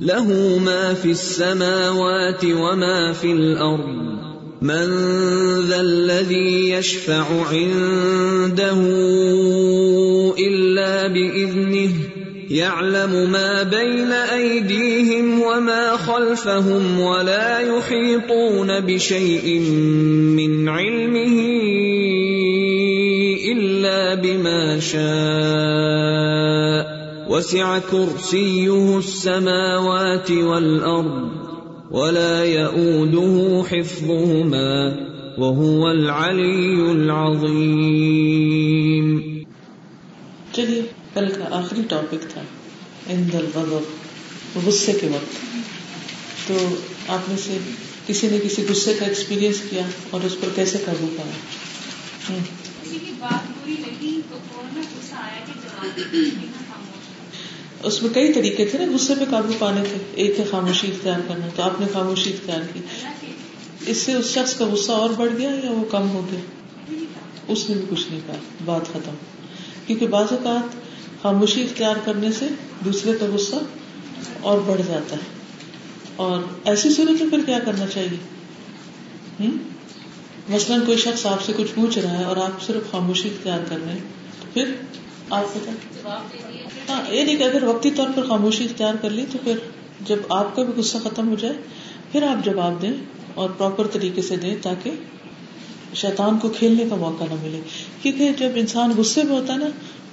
له ما في السماوات وما في الارض من ذا الذي يشفع عنده الا باذنه يعلم ما بين ايديهم وما خلفهم ولا يحيطون بشيء من علمه الا بما شاء. وسع كرسيه السماوات والارض ولا يئوده حفظهما وهو العلي العظيم. چلیے کل کا آخری ٹاپک تھا عند الغضب غصے کے وقت۔ تو آپ میں سے کسی نے کسی غصے کا ایکسپیرینس کیا اور اس پر کیسے قابو پایا۔ کسی کی بات بری لگی تو فوراً غصہ آیا کہ جواب دے دیا، اتنا خاموش اس میں کئی طریقے تھے نا، غصے پہ قابو پانے کے ایک ہے خاموشی اختیار کرنا، تو آپ نے خاموشی اختیار کی۔ اس سے اس شخص کا غصہ اور بڑھ گیا یا وہ کم ہو گیا؟ اس نے بھی کچھ نہیں کہا، بات ختم۔ کیونکہ بعض اوقات خاموشی اختیار کرنے سے دوسرے کا غصہ اور بڑھ جاتا ہے۔ اور ایسی صورت میں پھر کیا کرنا چاہیے؟ ہم؟ مثلاً کوئی شخص آپ سے کچھ پوچھ رہا ہے اور آپ صرف خاموشی اختیار کر رہے ہیں، تو پھر آپ بتائیں دیا ہاں یہ نہیں کہ اگر وقتی طور پر خاموشی اختیار کر لی تو پھر جب آپ کا بھی غصہ ختم ہو جائے پھر آپ جواب دیں اور پراپر طریقے سے دیں تاکہ شیطان کو کھیلنے کا موقع نہ ملے۔ کیونکہ جب انسان غصے میں ہوتا ہے نا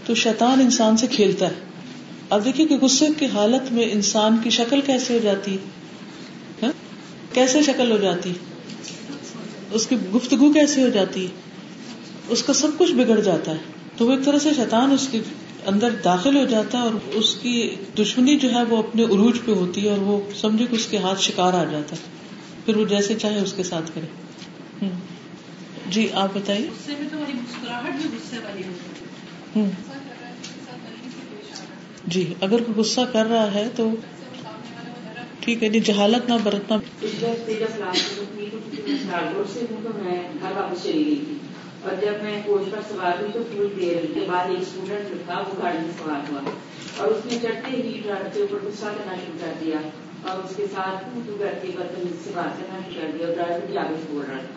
تو شیطان انسان سے کھیلتا ہے۔ اب دیکھیے کہ غصے کی حالت میں انسان کی شکل کیسے ہو جاتی۔ ہے ہاں؟ کیسے شکل ہو جاتی؟ اس کی گفتگو کیسے ہو جاتی؟ اس کا سب کچھ بگڑ جاتا ہے۔ تو وہ ایک طرح سے شیطان اس کے اندر داخل ہو جاتا ہے اور اس کی دشمنی جو ہے وہ اپنے عروج پہ ہوتی ہے اور وہ سمجھے کہ اس کے ہاتھ شکار آ جاتا ہے۔ پھر وہ جیسے چاہے اس کے ساتھ کرے۔ جی آپ بتائیے۔ جی اگر کوئی غصہ کر رہا ہے تو ٹھیک ہے نہیں جہالت نہ برتنا۔ اور جب میں کوچ پر سوار ہوئی تو تھوڑی دیر کے بعد ایک اسٹوڈنٹ جو تھا وہ گاڑی میں سوار ہوا اور اس نے چڑھتے ہی ڈرائیور کے اوپر غصہ کرنا شروع کر دیا اور اس کے ساتھ تو کر کے بدتمیزی سے بات کرنا شروع کر دیا اور ڈرائیور بھی آگے سے بول رہا تھا۔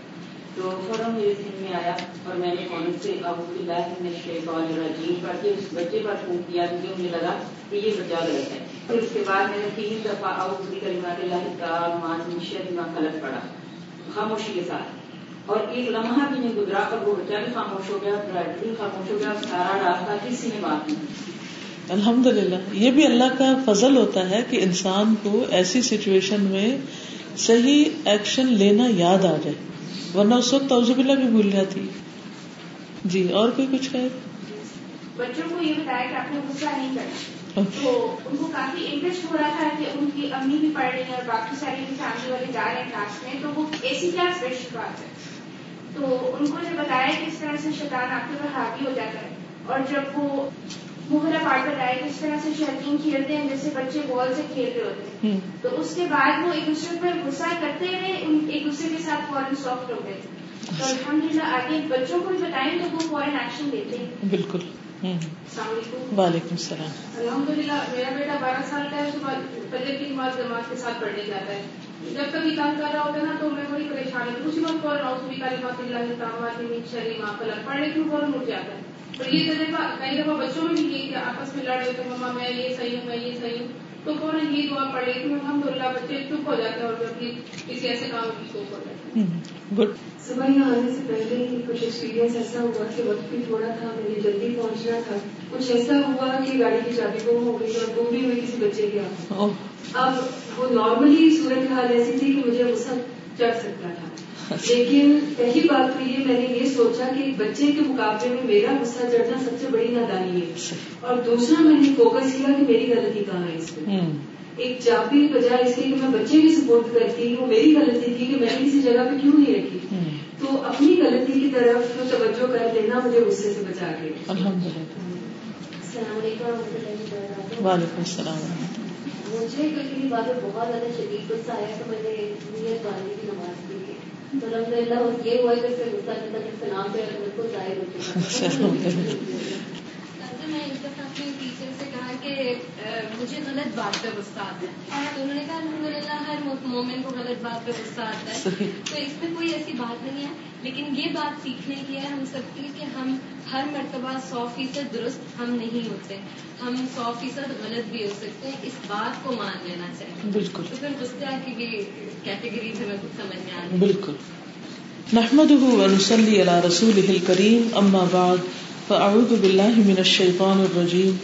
تو فوراً میرے ذہن میں آیا اور میں نے فون سے ابو اللہ میں شیطان الرجیم پڑھ کے اس بچے پر فون کیا کیونکہ مجھے لگا کہ یہ بچہ غلط ہے۔ پھر اس کے بعد میں نے تین دفعہ اعوذ بکلمات اللہ التامات من شر ما خلق پڑھا، خاموشی کے ساتھ۔ اور ایک لمحہ بھی نہیں گزرا اور وہ بچہ بھی خاموش ہو گیا ڈرائیور بھی خاموش ہو گیا سارا راستہ کسی نے بات نہیں الحمد للہ یہ بھی اللہ کا فضل ہوتا ہے کہ انسان کو ایسی سچویشن میں صحیح ایکشن لینا یاد آ جائے۔ ورنہ اس وقت توزب باللہ بھی بھول جاتی۔ جی اور کوئی کچھ کہے بچوں کو یہ بتایا کہ آپ نے غصہ نہیں کرنا۔ تو ان کو کافی انٹرسٹ ہو رہا تھا کہ ان کی امی بھی پڑھ رہی ہیں اور باقی ساری بھی فیملی والے جا رہے ہیں کلاس میں تو وہ اے سی کلاس بیسٹ بات ہے؟ تو ان کو یہ بتایا کہ اس طرح سے شیطان آپ کے اوپر حاوی ہو جاتا ہے اور جب وہ محرا پاٹ بتایا کہ اس طرح سے شیطین کھیلتے ہیں جیسے بچے بال سے کھیل رہے ہوتے ہیں تو اس کے بعد وہ ایک دوسرے پر غصہ کرتے ہوئے ایک دوسرے کے ساتھ فوراً سافٹ ہو گئے۔ تو الحمد للہ آگے بچوں کو بھی بتائیں تو وہ فوراً ایکشن لیتے ہیں۔ بالکل۔ السلام علیکم۔ وعلیکم السلام۔ الحمد للہ میرا بیٹا بارہ سال کا ہے صبح فجر کی نماز جماعت کے ساتھ پڑھنے جاتا ہے۔ جب کبھی تنگ کر رہا ہوتا ہے نا تو میں بڑی پریشانی اسی وقت رہا ہوں بھی کالی بات اللہ تعالیٰ شری ماں فلک پڑھنے کیوں فوراً اٹھ جاتا ہے۔ پر یہ تجربہ کئی دفعہ بچوں میں بھی یہ کہ آپس میں لڑ رہے تو مما میں یہ صحیح ہوں میں یہ صحیح ہوں۔ تو فوراً یہ دعا پڑھ رہی تو الحمد للہ بچے چپ ہو جاتے ہیں اور اپنی کسی ایسے کام ہو جاتے ہیں۔ گڈ۔ صبح یہاں آنے سے پہلے ہی کچھ ایکسپیرینس ایسا ہوا کہ وقت بھی تھوڑا تھا مجھے جلدی پہنچنا تھا۔ کچھ ایسا ہوا کہ گاڑی کی چابی گم ہو گئی اور گم بھی ہوئی کسی بچے کے ہاتھ اب وہ نارملی صورت حال ایسی تھی کہ مجھے غصہ چڑھ سکتا تھا۔ لیکن پہلی بات تو یہ میں نے یہ سوچا کہ بچے کے مقابلے میں میرا غصہ چڑھنا سب سے بڑی نادانی ہے۔ اور دوسرا میں نے فوکس کیا کہ میری غلطی کہاں ہے اس میں ایک چابی بجائے اس کے کہ میں بچے کی سپورٹ کرتی وہ میری غلطی تھی کہ جگہ پہ کیوں نہیں رکھی تو اپنی غلطی کی طرف توجہ کر لینا مجھے غصے سے بچا کے۔ الحمد للہ السلام علیکم۔ وعلیکم السلام۔ مجھے کئی بات بہت زیادہ شدید غصہ آیا تو میں نے نیت باندھی کی نماز کی تو الحمد للہ یہ ہوا کہ پھر غصہ نام پہ کو ظاہر ہوتی میں ایک دفعہ اپنے ٹیچر سے کہا کہ مجھے غلط بات پہ غصہ آتا ہے۔ تو انہوں نے کہا الحمد للہ ہر مومن کو غلط بات پہ غصہ آتا ہے۔ تو اس میں کوئی ایسی بات نہیں ہے۔ لیکن یہ بات سیکھنے کی ہے ہم سب کی کہ ہم ہر مرتبہ سو فیصد درست ہم نہیں ہوتے۔ ہم سو فیصد غلط بھی ہو سکتے ہیں۔ اس بات کو مان لینا چاہیے۔ بالکل۔ تو پھر غصہ کی کچھ سمجھ میں آ رہی بالکل۔ اما بعد۔ فاعوذ بالله من الشيطان الرجيم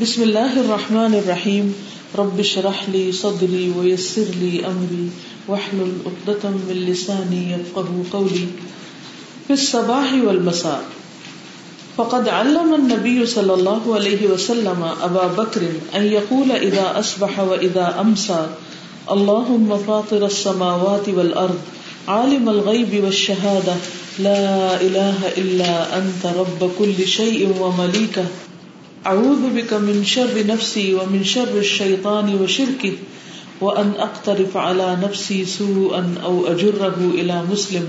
بسم الله الرحمن الرحيم رب اشرح لي صدري ويسر لي امري واحلل عقدة من لساني يفقهوا قولي في الصباح والمساء۔ فقد علم النبي صلى الله عليه وسلم ابا بكر ان يقول اذا اصبح واذا امسى اللهم فاطر السماوات والارض، عالم الغيب والشهاده لا إله إلا أنت رب كل شيء ومليكه أعوذ بك من شر نفسي ومن شر الشيطان وشركه، وأن أقترف على نفسي سوءا أو أجره إلى مسلم.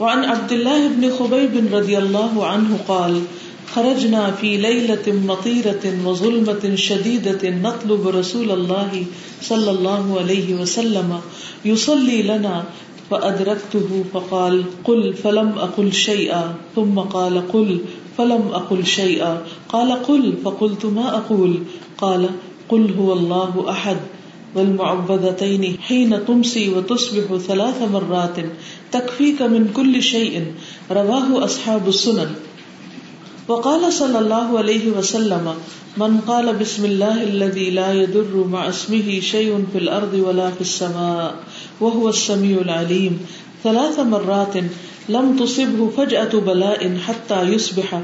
وعن عبد الله بن خبيب رضي الله عنه قال خرجنا في ليلة مطيرة وظلمة شديدة نطلب رسول الله صلى الله عليه وسلم. يصلي لنا فأدركته فقال قل فلم أقل شيئا، ثم قال قل فلم أقل شيئا. قال قل، فقلت ما أقول؟ قال قل هو الله أحد. والمعبدتين حين تمسي وتصبح ثلاث مرات. تكفيك من كل شيء. رواه أصحاب السنن. وقال صلى الله عليه وسلم، من قال بسم الله الذي لا يضر مع اسمه شيء في الأرض ولا في السماء، وهو السميع العليم، ثلاث مرات لم تصبه فجأة بلاء حتى يصبح،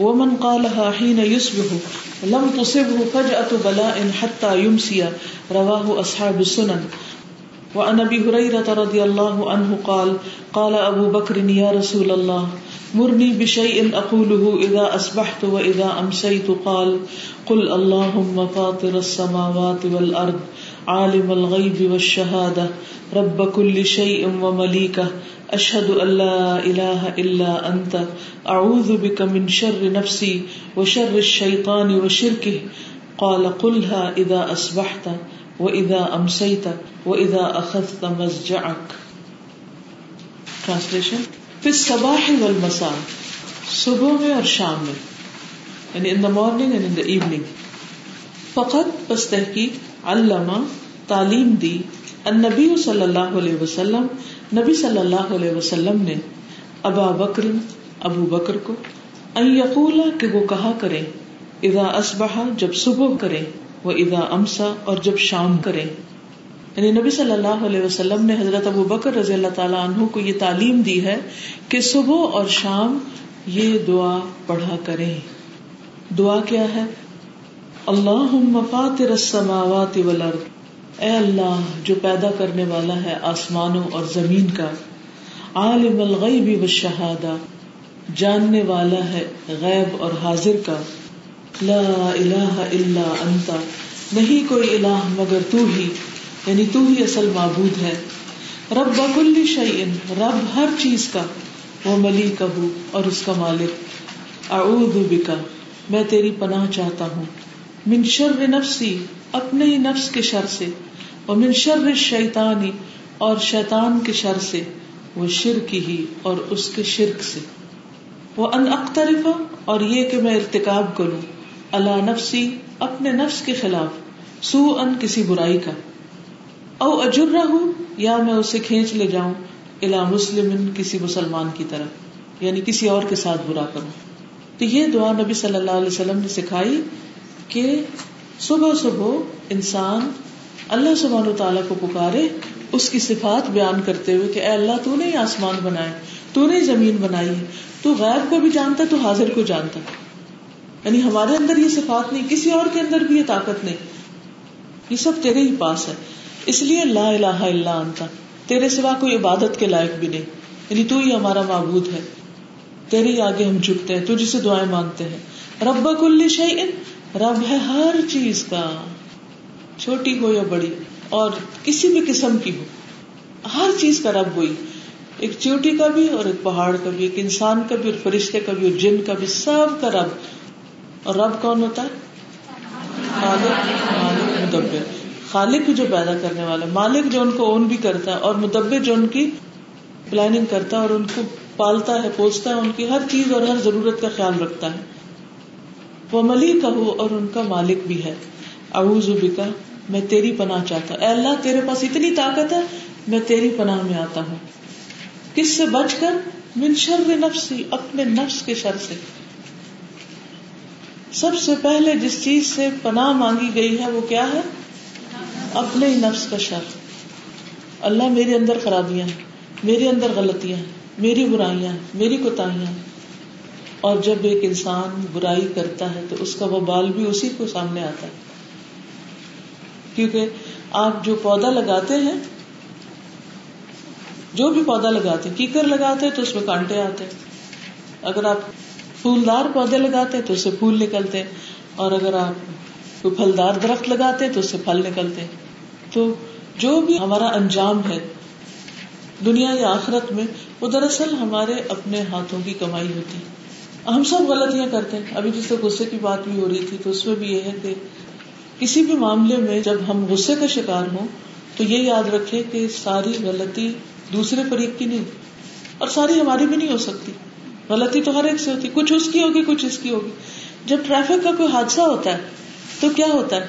ومن قالها حين يصبح لم تصبه فجأة بلاء حتى يمسي. رواه أصحاب السنن. وعن ابي هريره رضي الله عنه قال قال ابو بكر، يا رسول الله مرني بشيء اقوله اذا اصبحت واذا امسيت قال قل اللهم فاطر السماوات والارض عالم الغيب والشهاده رب كل شيء ومليكه اشهد ان لا اله الا انت اعوذ بك من شر نفسي وشر الشيطان وشركه قال قلها اذا اصبحت واذا امسيت واذا اخذت مزجعك ٹرانسلیشن پھر صباح والمساء، صبح میں اور شام میں یعنی in the morning and in the evening فقط بس تحقیق علامہ تعلیم دی النبی صلی اللہ علیہ وسلم، نبی صلی اللہ علیہ وسلم نے ابا بکر، ابو بکر کو ان یقولا کہ وہ کہا کریں، اذا اصبح جب صبح کریں وہ اذا امسا اور جب شام کریں۔ یعنی نبی صلی اللہ علیہ وسلم نے حضرت ابو بکر رضی اللہ تعالیٰ عنہ کو یہ تعلیم دی ہے کہ صبح اور شام یہ دعا پڑھا کریں۔ دعا کیا ہے؟ اللہ فاطر السماوات والارض۔ اے اللہ، جو پیدا کرنے والا ہے آسمانوں اور زمین کا، عالم الغیب والشہادہ، جاننے والا ہے غیب اور حاضر کا۔ لا الہ الا انتا نہیں کوئی الہ مگر تو ہی۔ یعنی تو ہی اصل معبود ہے۔ رب بکل شعین رب ہر چیز کا، وہ ملی کا ہوں اور اس کا مالک۔ اعوذ بکا، میں تیری پناہ چاہتا ہوں۔ من شر نفسی، اپنے ہی نفس کے شر سے۔ اور من شر شیطانی اور شیطان کے شر سے۔ وہ شرک ہی اور اس کے شرک سے۔ وہ ان اخترفا اور یہ کہ میں ارتکاب کروں۔ اللہ نفسی اپنے نفس کے خلاف۔ سو ان کسی برائی کا۔ او اجر ہوں یا میں اسے کھینچ لے جاؤں الا مسلم، کسی مسلمان کی طرف یعنی کسی اور کے ساتھ برا کروں۔ تو یہ دعا نبی صلی اللہ علیہ وسلم نے سکھائی کہ صبح صبح انسان اللہ سبحانہ تعالیٰ کو پکارے، اس کی صفات بیان کرتے ہوئے کہ اے اللہ، تو نے آسمان بنائے، تو نے زمین بنائی ہے، تو غیر کو بھی جانتا، تو حاضر کو جانتا۔ یعنی ہمارے اندر یہ صفات نہیں، کسی اور کے اندر بھی یہ طاقت نہیں۔ یہ سب تیرے ہی پاس ہے۔ اس لیے لا الہ الا انت، تیرے سوا کوئی عبادت کے لائق بھی نہیں۔ یعنی تو ہی ہمارا معبود ہے۔ تیرے آگے ہم جھکتے ہیں تجھ سے دعائیں مانگتے ہیں۔ رب کل شعین رب ہے ہر چیز کا۔ چھوٹی ہو یا بڑی، اور کسی بھی قسم کی ہو۔ ہر چیز کا رب ہوئی ایک چیوٹی کا بھی، اور ایک پہاڑ کا بھی، ایک انسان کا بھی، اور فرشتے کا بھی، اور جن کا بھی، سب کا رب۔ اور رب کون ہوتا ہے؟ مدبر۔ خالق جو پیدا کرنے والا مالک جو ان کو اون بھی کرتا ہے اور مدبر جو ان کی پلاننگ کرتا ہے اور ان کو پالتا ہے پوستا ہے، ان کی ہر چیز اور ہر ضرورت کا خیال رکھتا ہے۔ وہ ملی کا ہو اور ان کا مالک بھی ہے۔ اعوذ بکا، میں تیری پناہ چاہتا ہوں۔ اے اللہ، تیرے پاس اتنی طاقت ہے، میں تیری پناہ میں آتا ہوں۔ کس سے بچ کر؟ من شر نفسی، اپنے نفس کے شر سے۔ سب سے پہلے جس چیز سے پناہ مانگی گئی ہے، وہ کیا ہے؟ اپنے ہی نفس کا شر۔ اللہ میرے اندر خرابیاں، میرے اندر غلطیاں، میری برائیاں، میری کوتاہیاں۔ اور جب ایک انسان برائی کرتا ہے تو اس کا وہ بال بھی اسی کو سامنے آتا ہے۔ کیونکہ آپ جو پودا لگاتے ہیں، جو بھی پودا لگاتے ہیں، کیکر لگاتے ہیں تو اس میں کانٹے آتے ہیں۔ اگر آپ پھولدار پودے لگاتے ہیں تو اس سے پھول نکلتے ہیں۔ اور اگر آپ کوئی پھلدار درخت لگاتے ہیں تو اس سے پھل نکلتے ہیں۔ تو جو بھی ہمارا انجام ہے دنیا یا آخرت میں، وہ دراصل ہمارے اپنے ہاتھوں کی کمائی ہوتی ہم سب غلطیاں کرتے ہیں۔ ابھی جس سے غصے کی بات بھی ہو رہی تھی، تو اس میں بھی یہ ہے کہ کسی بھی معاملے میں جب ہم غصے کا شکار ہوں، تو یہ یاد رکھے کہ ساری غلطی دوسرے فریق کی نہیں اور ساری ہماری بھی نہیں ہو سکتی۔ غلطی تو ہر ایک سے ہوتی، کچھ اس کی ہوگی، کچھ اس کی ہوگی۔ جب ٹریفک کا کوئی حادثہ ہوتا ہے تو کیا ہوتا ہے؟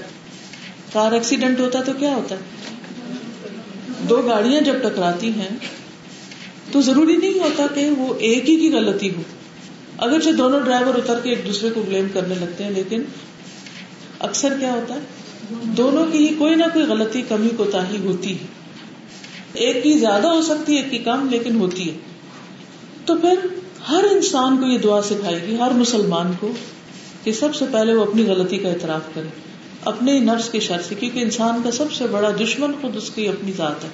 کار ایکسیڈنٹ ہوتا ہے تو کیا ہوتا ہے؟ دو گاڑیاں جب ٹکراتی ہیں، تو ضروری نہیں ہوتا کہ وہ ایک ہی کی غلطی ہو۔ اگرچہ دونوں ڈرائیور اتر کے ایک دوسرے کو بلیم کرنے لگتے ہیں، لیکن اکثر کیا ہوتا ہے؟ دونوں کی ہی کوئی نہ کوئی غلطی، کمی کو تاہی ہوتی ہے۔ ایک کی زیادہ ہو سکتی ہے، ایک کی کم، لیکن ہوتی ہے۔ تو پھر ہر انسان کو یہ دعا سکھائے گی ہر مسلمان کو کہ سب سے پہلے وہ اپنی غلطی کا اعتراف کرے، اپنے نفس کے شر سے، کیونکہ انسان کا سب سے بڑا دشمن خود اس کی اپنی ذات ہے۔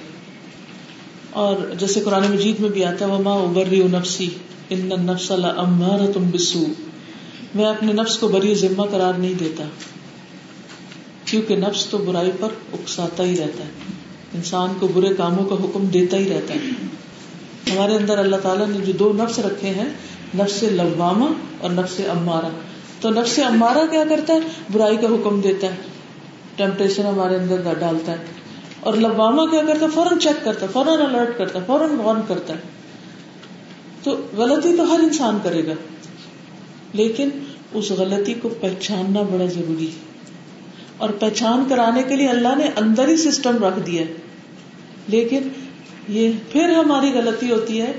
اور جیسے قرآن مجید میں بھی آتا ہے، وما ابری نفسی ان نفس اللہ تم بسو میں اپنے نفس کو بری ذمہ قرار نہیں دیتا، کیونکہ نفس تو برائی پر اکساتا ہی رہتا ہے۔ انسان کو برے کاموں کا حکم دیتا ہی رہتا ہے۔ ہمارے اندر اللہ تعالیٰ نے جو دو نفس رکھے ہیں، نفس لواما اور نفس امارا تو نفس امارا کیا کرتا ہے؟ برائی کا حکم دیتا ہے۔ ٹیمپٹیشن ہمارے اندر ڈالتا ہے۔ اور لواما کیا کرتا ہے؟ فوراً چیک کرتا ہے، فوراً الرٹ کرتا ہے، فوراً وارن کرتا ہے۔ تو غلطی تو ہر انسان کرے گا۔ لیکن اس غلطی کو پہچاننا بڑا ضروری ہے۔ اور پہچان کرانے کے لیے اللہ نے اندر ہی سسٹم رکھ دیا لیکن یہ پھر ہماری غلطی ہوتی ہے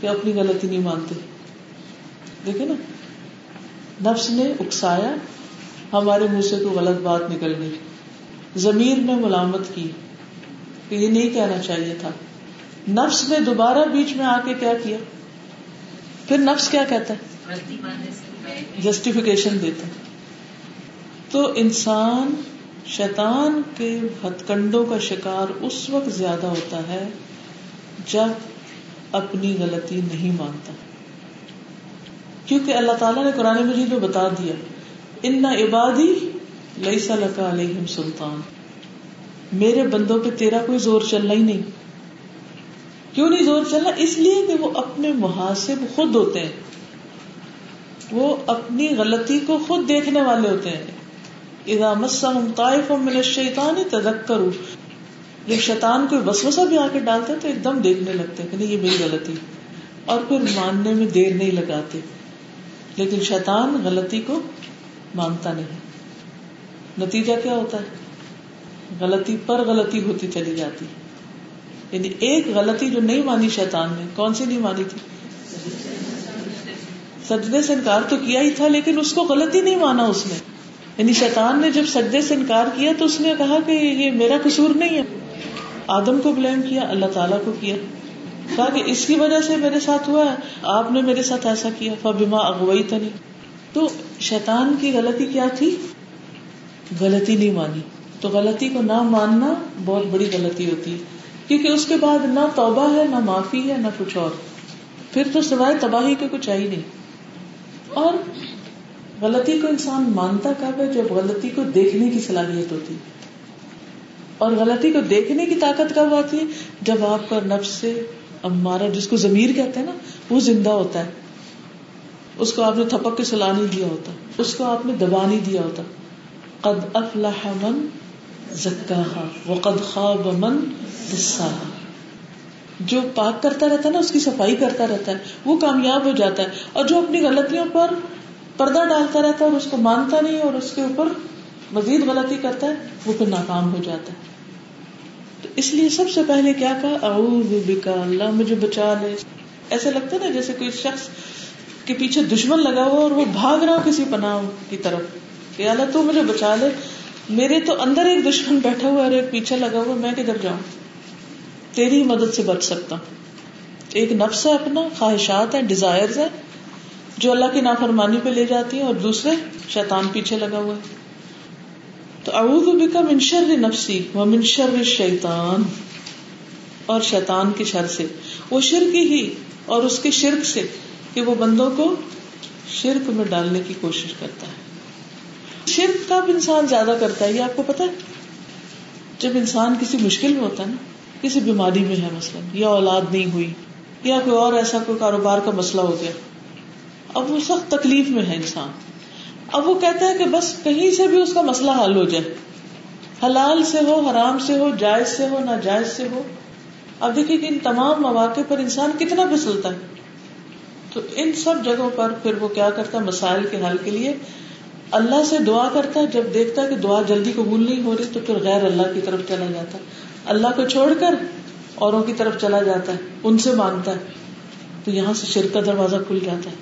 کہ اپنی غلطی نہیں مانتے۔ دیکھے نا۔ نفس نے اکسایا، ہمارے منہ سے کوئی غلط بات نکل گئی۔ زمیر نے ملامت کی۔ کہ یہ نہیں کہنا چاہیے تھا۔ نفس نے دوبارہ بیچ میں آ کے کیا کیا؟ پھر نفس کیا کہتا ہے؟ جسٹیفکیشن دیتا۔ تو انسان شیطان کے ہتھ کنڈوں کا شکار اس وقت زیادہ ہوتا ہے جب اپنی غلطی نہیں مانتا۔ کیونکہ اللہ تعالیٰ نے قرآن مجید میں بتا دیا، ان عبادی لئی صلاح علیہم سلطان. میرے بندوں پہ تیرا کوئی زور چلنا ہی نہیں۔ کیوں نہیں زور چلنا؟ اس لیے کہ وہ اپنے محاسب خود ہوتے ہیں۔ وہ اپنی غلطی کو خود دیکھنے والے ہوتے ہیں۔ اذا مسهم طائف من الشیطان تذکروا جب شیطان کوئی وسوسہ بھی آ کے ڈالتے تو ایک دم دیکھنے لگتے ہیں کہ نہیں، یہ میری غلطی۔ اور پھر ماننے میں دیر نہیں لگاتے۔ لیکن شیطان غلطی کو مانتا نہیں نتیجہ کیا ہوتا ہے؟ غلطی پر غلطی ہوتی چلی جاتی یعنی ایک غلطی جو نہیں مانی شیطان نے، کون سی نہیں مانی تھی؟ سجدے سے انکار تو کیا ہی تھا، لیکن اس کو غلطی نہیں مانا اس نے۔ یعنی شیطان نے جب سجدے سے انکار کیا تو اس نے کہا کہ یہ میرا قصور نہیں ہے۔ آدم کو بلیم کیا، اللہ تعالیٰ کو کیا۔ کہا کہ اس کی وجہ سے میرے ساتھ ہوا ہے۔ آپ نے میرے ساتھ ایسا کیا۔ فبیما اغوئی تنی تو شیطان کی غلطی کیا تھی؟ غلطی نہیں مانی۔ تو غلطی کو نہ ماننا بہت بڑی غلطی ہوتی۔ ہے کیونکہ اس کے بعد نہ توبہ ہے، نہ معافی ہے، نہ کچھ اور۔ پھر تو سوائے تباہی کے کچھ آئی نہیں۔ اور غلطی کو انسان مانتا کب ہے؟ جب غلطی کو دیکھنے کی صلاحیت ہوتی۔ اور غلطی کو دیکھنے کی طاقت کب آتی؟ ہے جب آپ کا نفس سے امارا جس کو ضمیر کہتے ہیں نا، وہ زندہ ہوتا ہے۔ اس کو آپ نے تھپک کے سلا نہیں دیا ہوتا، اس کو آپ نے دبا نہیں دیا ہوتا۔ قد افلح من زکاہا، وقد خواب من دساہا۔ جو پاک کرتا رہتا ہے نا، اس کی صفائی کرتا رہتا ہے، وہ کامیاب ہو جاتا ہے۔ اور جو اپنی غلطیوں پر پردہ ڈالتا رہتا ہے اور اس کو مانتا نہیں اور اس کے اوپر مزید غلطی کرتا ہے، وہ پھر ناکام ہو جاتا ہے۔ تو اس لیے سب سے پہلے کیا کہا؟ اعوذ بکا اللہ مجھے بچا لے۔ ایسے لگتا ہے نا جیسے کوئی شخص کے پیچھے دشمن لگا ہوا اور وہ بھاگ رہا ہو کسی پناہ کی طرف۔ کہ اللہ تو مجھے بچا لے۔ میرے تو اندر ایک دشمن بیٹھا ہوا اور ایک پیچھے لگا ہوا میں کدھر جاؤں؟ تیری مدد سے بچ سکتا ہوں۔ ایک نفس ہے اپنا، خواہشات ہے ڈیزائر ہے جو اللہ کی نافرمانی پہ لے جاتی ہیں اور دوسرے شیطان پیچھے لگا ہوا ہے۔ تو اعوذ بکا من شر نفسی و من شر شیطان۔ اور شیطان کی شر سے، وہ شرک ہی اور اس کے شرک سے کہ وہ بندوں کو شرک میں ڈالنے کی کوشش کرتا ہے۔ شرک کب انسان زیادہ کرتا ہے، یہ آپ کو پتا ہے؟ جب انسان کسی مشکل میں ہوتا ہے نا، کسی بیماری میں ہے مثلاً، یا اولاد نہیں ہوئی، یا کوئی اور ایسا کوئی کاروبار کا مسئلہ ہو گیا، اب وہ سخت تکلیف میں ہے انسان۔ اب وہ کہتا ہے کہ بس کہیں سے بھی اس کا مسئلہ حل ہو جائے۔ حلال سے ہو، حرام سے ہو، جائز سے ہو، ناجائز سے ہو۔ اب دیکھیے کہ ان تمام مواقع پر انسان کتنا پھسلتا ہے۔ تو ان سب جگہوں پر پھر وہ کیا کرتا ہے؟ مسائل کے حل کے لیے اللہ سے دعا کرتا ہے۔ جب دیکھتا ہے کہ دعا جلدی قبول نہیں ہو رہی تو پھر غیر اللہ کی طرف چلا جاتا ہے۔ اللہ کو چھوڑ کر اوروں کی طرف چلا جاتا ہے، ان سے مانگتا ہے۔ تو یہاں سے شرک کا دروازہ کھل جاتا ہے۔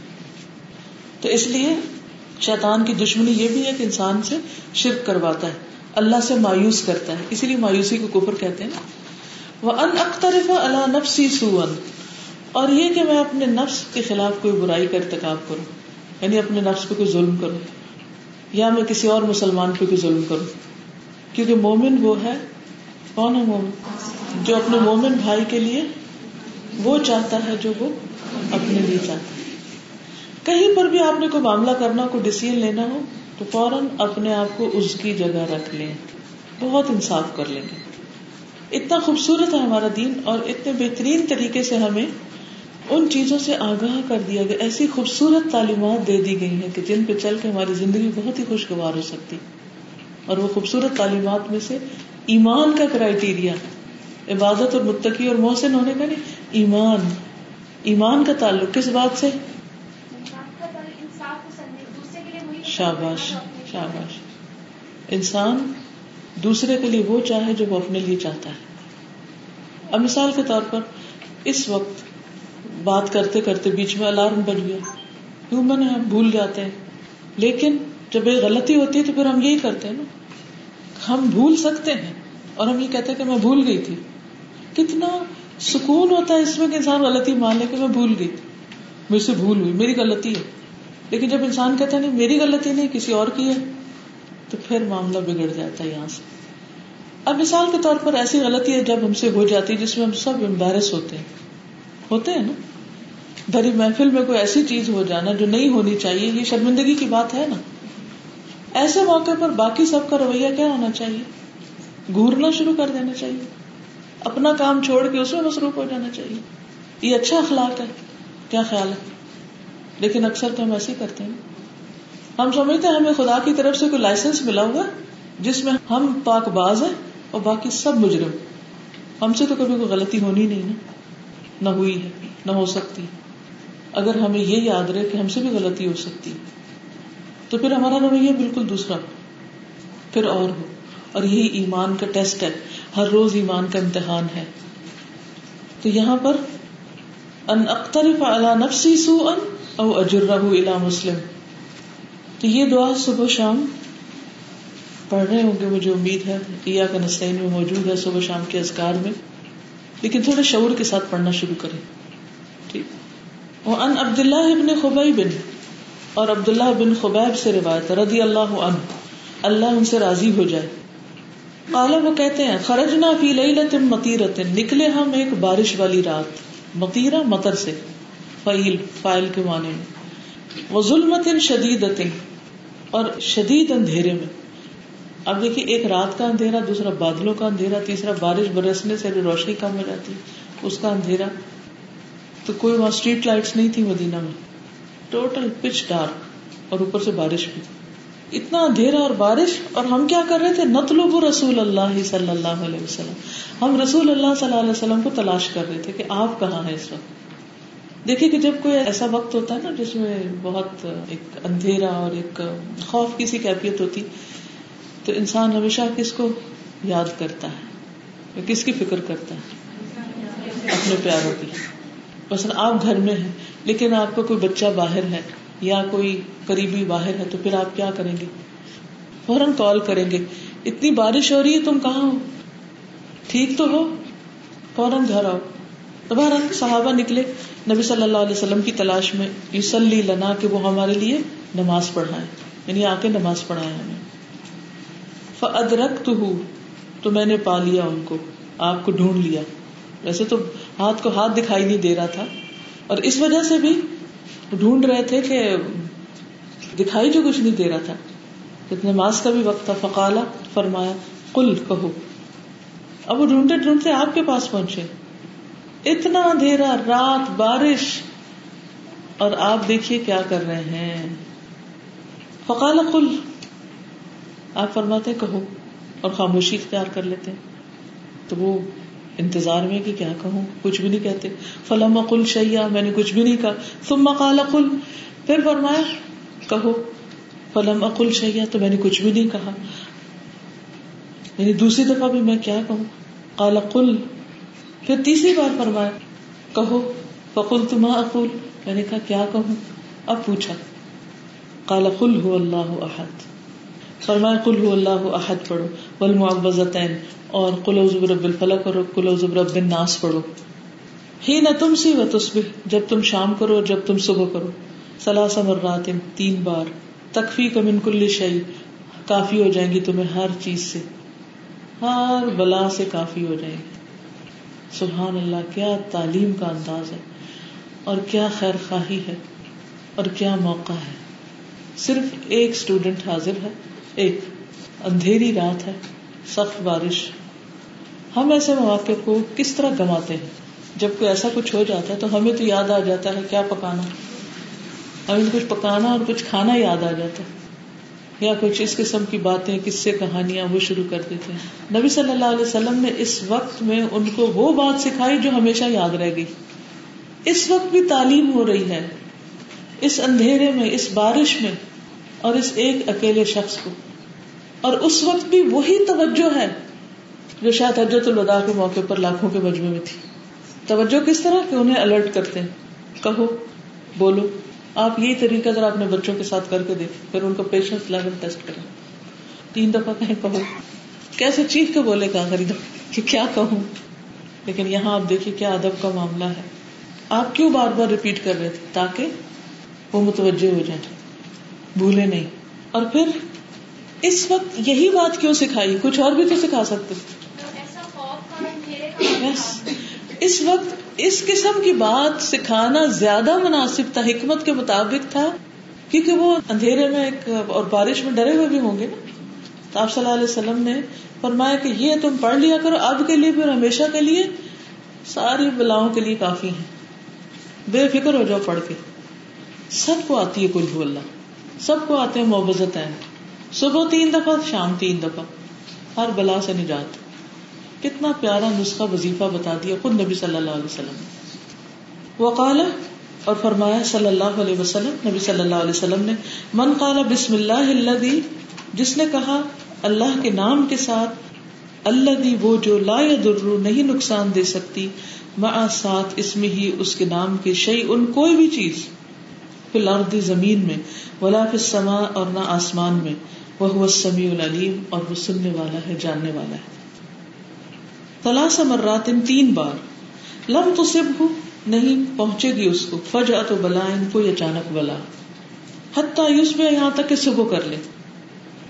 تو اس لیے شیطان کی دشمنی یہ بھی ہے کہ انسان سے شرک کرواتا ہے، اللہ سے مایوس کرتا ہے۔ اسی لیے مایوسی کو کفر کہتے ہیں۔ وہ ان اخترف اللہ نفسی سون اور یہ کہ میں اپنے نفس کے خلاف کوئی برائی کا ارتکاب کروں یعنی اپنے نفس پہ کوئی ظلم کروں، یا میں کسی اور مسلمان پہ کوئی ظلم کروں۔ کیونکہ مومن وہ ہے، کون ہے مومن؟ جو اپنے مومن بھائی کے لیے وہ چاہتا ہے، جو وہ اپنے لیے چاہتا ہے۔ کہیں پر بھی آپ نے کوئی معاملہ کرنا، کوئی ڈسیزن لینا ہو، تو فوراً اپنے آپ کو اس کی جگہ رکھ لیں۔ بہت انصاف کر لیں گے۔ اتنا خوبصورت ہے ہمارا دین اور اتنے بہترین طریقے سے ہمیں ان چیزوں سے آگاہ کر دیا گیا، ایسی خوبصورت تعلیمات دے دی گئی ہیں کہ جن پہ چل کے ہماری زندگی بہت ہی خوشگوار ہو سکتی۔ اور وہ خوبصورت تعلیمات میں سے ایمان کا کرائٹیریا عبادت اور متقی اور محسن ہونے کا نہیں، ایمان ایمان کا تعلق کس بات سے؟ شاباش شاباش۔ انسان دوسرے کے لیے وہ چاہے جو وہ اپنے لیے چاہتا ہے۔ اب مثال کے طور پر اس وقت بات کرتے کرتے بیچ میں الارم بج گیا۔ ہیومن ہے ہم بھول جاتے ہیں۔ لیکن جب یہ غلطی ہوتی ہے تو پھر ہم یہی کرتے ہیں نا۔ ہم بھول سکتے ہیں اور ہم یہ کہتے ہیں کہ میں بھول گئی تھی۔ کتنا سکون ہوتا ہے اس میں کہ انسان غلطی مان لے کہ میں بھول گئی۔ مجھ سے بھول ہوئی، میری غلطی ہے۔ لیکن جب انسان کہتا ہے نہیں، میری غلطی نہیں، کسی اور کی ہے، تو پھر معاملہ بگڑ جاتا ہے یہاں سے۔ اب مثال کے طور پر ایسی غلطی ہے جب ہم سے ہو جاتی ہے جس میں ہم سب امبیرس ہوتے ہیں۔ ہوتے ہیں نا؟ بھری محفل میں کوئی ایسی چیز ہو جانا جو نہیں ہونی چاہیے، یہ شرمندگی کی بات ہے نا۔ ایسے موقع پر باقی سب کا رویہ کیا ہونا چاہیے؟ گورنا شروع کر دینا چاہیے۔ اپنا کام چھوڑ کے اس میں مصروف ہو جانا چاہیے۔ یہ اچھا اخلاق ہے۔ کیا خیال ہے؟ لیکن اکثر تو ہم ایسے ہی کرتے ہیں۔ ہم سمجھتے ہیں ہمیں خدا کی طرف سے کوئی لائسنس ملا ہوا جس میں ہم پاک باز ہیں اور باقی سب مجرم۔ ہم سے تو کبھی کوئی غلطی ہونی نہیں نا۔ نہ ہوئی ہے، نہ ہو سکتی۔ اگر ہمیں یہ یاد رہے کہ ہم سے بھی غلطی ہو سکتی۔ تو پھر ہمارا رویہ بالکل دوسرا۔ پھر اور ہو۔ اور یہی ایمان کا ٹیسٹ ہے۔ ہر روز ایمان کا امتحان ہے۔ تو یہاں پر، ان اخترف علی نفسی سو ان او اجرہ الى مسلم۔ تو یہ دعا صبح شام پڑھ رہے ہوں گے، مجھے امید ہے عیا کا نسطین میں موجود ہے صبح شام کے اذکار میں۔ لیکن تھوڑے شعور کے ساتھ پڑھنا شروع کریں۔ ٹھیک۔ وہ ان عبداللہ ابن خبئی بن اور عبداللہ بن خبیب سے روایت رضی اللہ عنہ۔ اللہ ان سے راضی ہو جائے۔ کالا وہ کہتے ہیں، خرجنا فی لیلت متیرت نکلے ہم ایک بارش والی رات متیرا متر سے۔ فعیل فائل کے معنی میں۔ وہ ظلمت شدید اور شدید اندھیرے میں۔ اب دیکھیے، ایک رات کا اندھیرا، دوسرا بادلوں کا اندھیرا، تیسرا بارش برسنے سے روشنی کم ہو جاتی اس کا اندھیرا۔ تو کوئی وہاں اسٹریٹ لائٹس نہیں تھی مدینہ میں۔ ٹوٹل پچ ڈارک اور اوپر سے بارش بھی۔ اتنا اندھیرا اور بارش، اور ہم کیا کر رہے تھے؟ نتلب رسول اللہ صلی اللہ علیہ وسلم۔ ہم رسول اللہ صلی اللہ علیہ وسلم کو تلاش کر رہے تھے کہ آپ کہاں ہیں اس وقت؟ دیکھیے کہ جب کوئی ایسا وقت ہوتا ہے نا جس میں بہت ایک اندھیرا اور ایک خوف کی سی کیفیت ہوتی، تو انسان ہمیشہ کس کو یاد کرتا ہے؟ کس کی فکر کرتا ہے؟ اپنے پیاروں کی۔ بس آپ گھر میں ہیں، لیکن آپ کا کوئی بچہ باہر ہے یا کوئی قریبی باہر ہے، تو پھر آپ کیا کریں گے؟ فوراً کال کریں گے، اتنی بارش ہو رہی ہے، تم کہاں ہو؟ ٹھیک تو ہو، فوراً گھر آؤ۔ دوبارہ صحابہ نکلے، نبی صلی اللہ علیہ وسلم کی تلاش میں یوسلی لنا کہ وہ ہمارے لیے نماز پڑھائے یعنی آ کے نماز پڑھائے ہمیں۔ فدرک تو میں نے پا لیا ان کو، آپ کو ڈھونڈ لیا۔ ویسے تو ہاتھ کو ہاتھ دکھائی نہیں دے رہا تھا۔ اور اس وجہ سے بھی ڈھونڈ رہے تھے کہ دکھائی جو کچھ نہیں دے رہا تھا۔ نماز کا بھی وقت تھا۔ فقالا فرمایا کل کہو۔ اب وہ ڈھونڈتے ڈھونڈتے آپ کے پاس پہنچے۔ اتنا اندھیرا رات بارش۔ اور آپ دیکھیے کیا کر رہے ہیں۔ فقال کل آپ فرماتے کہو۔ اور خاموشی اختیار کر لیتے تو وہ انتظار میں کہ کیا کہوں۔ کچھ بھی نہیں کہتے۔ فلم کل شیا میں نے کچھ بھی نہیں کہا۔ ثم قال کل پھر فرمایا، کہو۔ فلم اقل شیا تو میں نے کچھ بھی نہیں کہا۔ یعنی دوسری دفعہ بھی میں کیا کہوں۔ قال قل۔ پھر تیسری بار فرمایا، کہو فقل تما اقول۔ میں نے کہا، کیا کہوں؟ اب پوچھا۔ قال، قل هو اللہ احد۔ فرمایا، قل هو اللہ احد پڑھو۔ والمعوذتین۔ اور قل اعوذ برب الفلق اور قل اعوذ برب الناس پڑھو۔ ہی نہ تم سی و تصبح۔ جب تم شام کرو اور جب تم صبح کرو۔ سلاسا مرات، تین بار۔ تکفی کا من کل شعی کافی ہو جائیں گی تمہیں ہر چیز سے۔ ہر بلا سے کافی ہو جائیں گی۔ سبحان اللہ، کیا تعلیم کا انداز ہے اور کیا خیر خواہی ہے اور کیا موقع ہے۔ صرف ایک اسٹوڈینٹ حاضر ہے، ایک اندھیری رات ہے، سخت بارش۔ ہم ایسے مواقع کو کس طرح گنواتے ہیں؟ جب کوئی ایسا کچھ ہو جاتا ہے تو ہمیں تو یاد آ جاتا ہے، کیا پکانا۔ ہمیں کچھ پکانا اور کچھ کھانا یاد آ جاتا ہے۔ یا کچھ اس قسم کی باتیں کس سے کہانیاں وہ شروع کر دیتے ہیں۔ نبی صلی اللہ علیہ وسلم نے اس وقت میں ان کو وہ بات سکھائی جو ہمیشہ یاد رہ گئی۔ اس وقت بھی تعلیم ہو رہی ہے۔ اس اندھیرے میں، اس بارش میں اور اس ایک اکیلے شخص کو۔ اور اس وقت بھی وہی توجہ ہے جو شاید حجت الوداع کے موقع پر لاکھوں کے مجموعے میں تھی۔ توجہ کس طرح؟ کہ انہیں الرٹ کرتے ہیں۔ کہو، بولو۔ آپ یہی طریقہ ذرا اپنے بچوں کے ساتھ کر کے دیکھیں پھر ان کو پیشنس لیول ٹیسٹ کریں۔ تین دفعہ کہیں کہو۔ کیسے چیخ کے بولے گا خرید کہ کیا کہوں؟ لیکن یہاں آپ دیکھیے کیا ادب کا معاملہ ہے۔ آپ کیوں بار بار ریپیٹ کر رہے تھے؟ تاکہ وہ متوجہ ہو جائیں۔ بھولے نہیں۔ اور پھر اس وقت یہی بات کیوں سکھائی؟ کچھ اور بھی تو سکھا سکتے۔ اس وقت اس قسم کی بات سکھانا زیادہ مناسب تھا، حکمت کے مطابق تھا، کیونکہ وہ اندھیرے میں ایک اور بارش میں ڈرے ہوئے بھی ہوں گے نا۔ تو آپ صلی اللہ علیہ وسلم نے فرمایا کہ یہ تم پڑھ لیا کرو، اب کے لیے پھر ہمیشہ کے لیے ساری بلاؤں کے لیے کافی ہے بے فکر ہو جاؤ پڑھ کے۔ سب کو آتی ہے کل اللہ، سب کو آتے ہیں محبت صبح تین دفعہ، شام تین دفعہ، ہر بلا سے نجات۔ کتنا پیارا نسخہ وظیفہ بتا دیا خود نبی صلی اللہ علیہ وسلم وقال اور فرمایا صلی اللہ علیہ وسلم، نبی صلی اللہ علیہ وسلم نے، من قال بسم اللہ اللہ دی جس نے کہا اللہ کے نام کے ساتھ اللہ دی وہ جو لا در نہیں نقصان دے سکتی، مع ساتھ اس میں ہی اس کے نام کے شعی ان کوئی بھی چیز، فی الارض، زمین میں، ولا فی السماء اور نہ آسمان میں، وہ السمیع العلیم اور وہ سننے والا ہے، جاننے والا ہے۔ تلاسا مرات تین بار۔ لم تو سب نہیں، پہنچے گی اس کو۔ فجا تو بلا کوئی اچانک بلا۔ حتیٰ یوس میں یہاں تک کہ صبح کر لے۔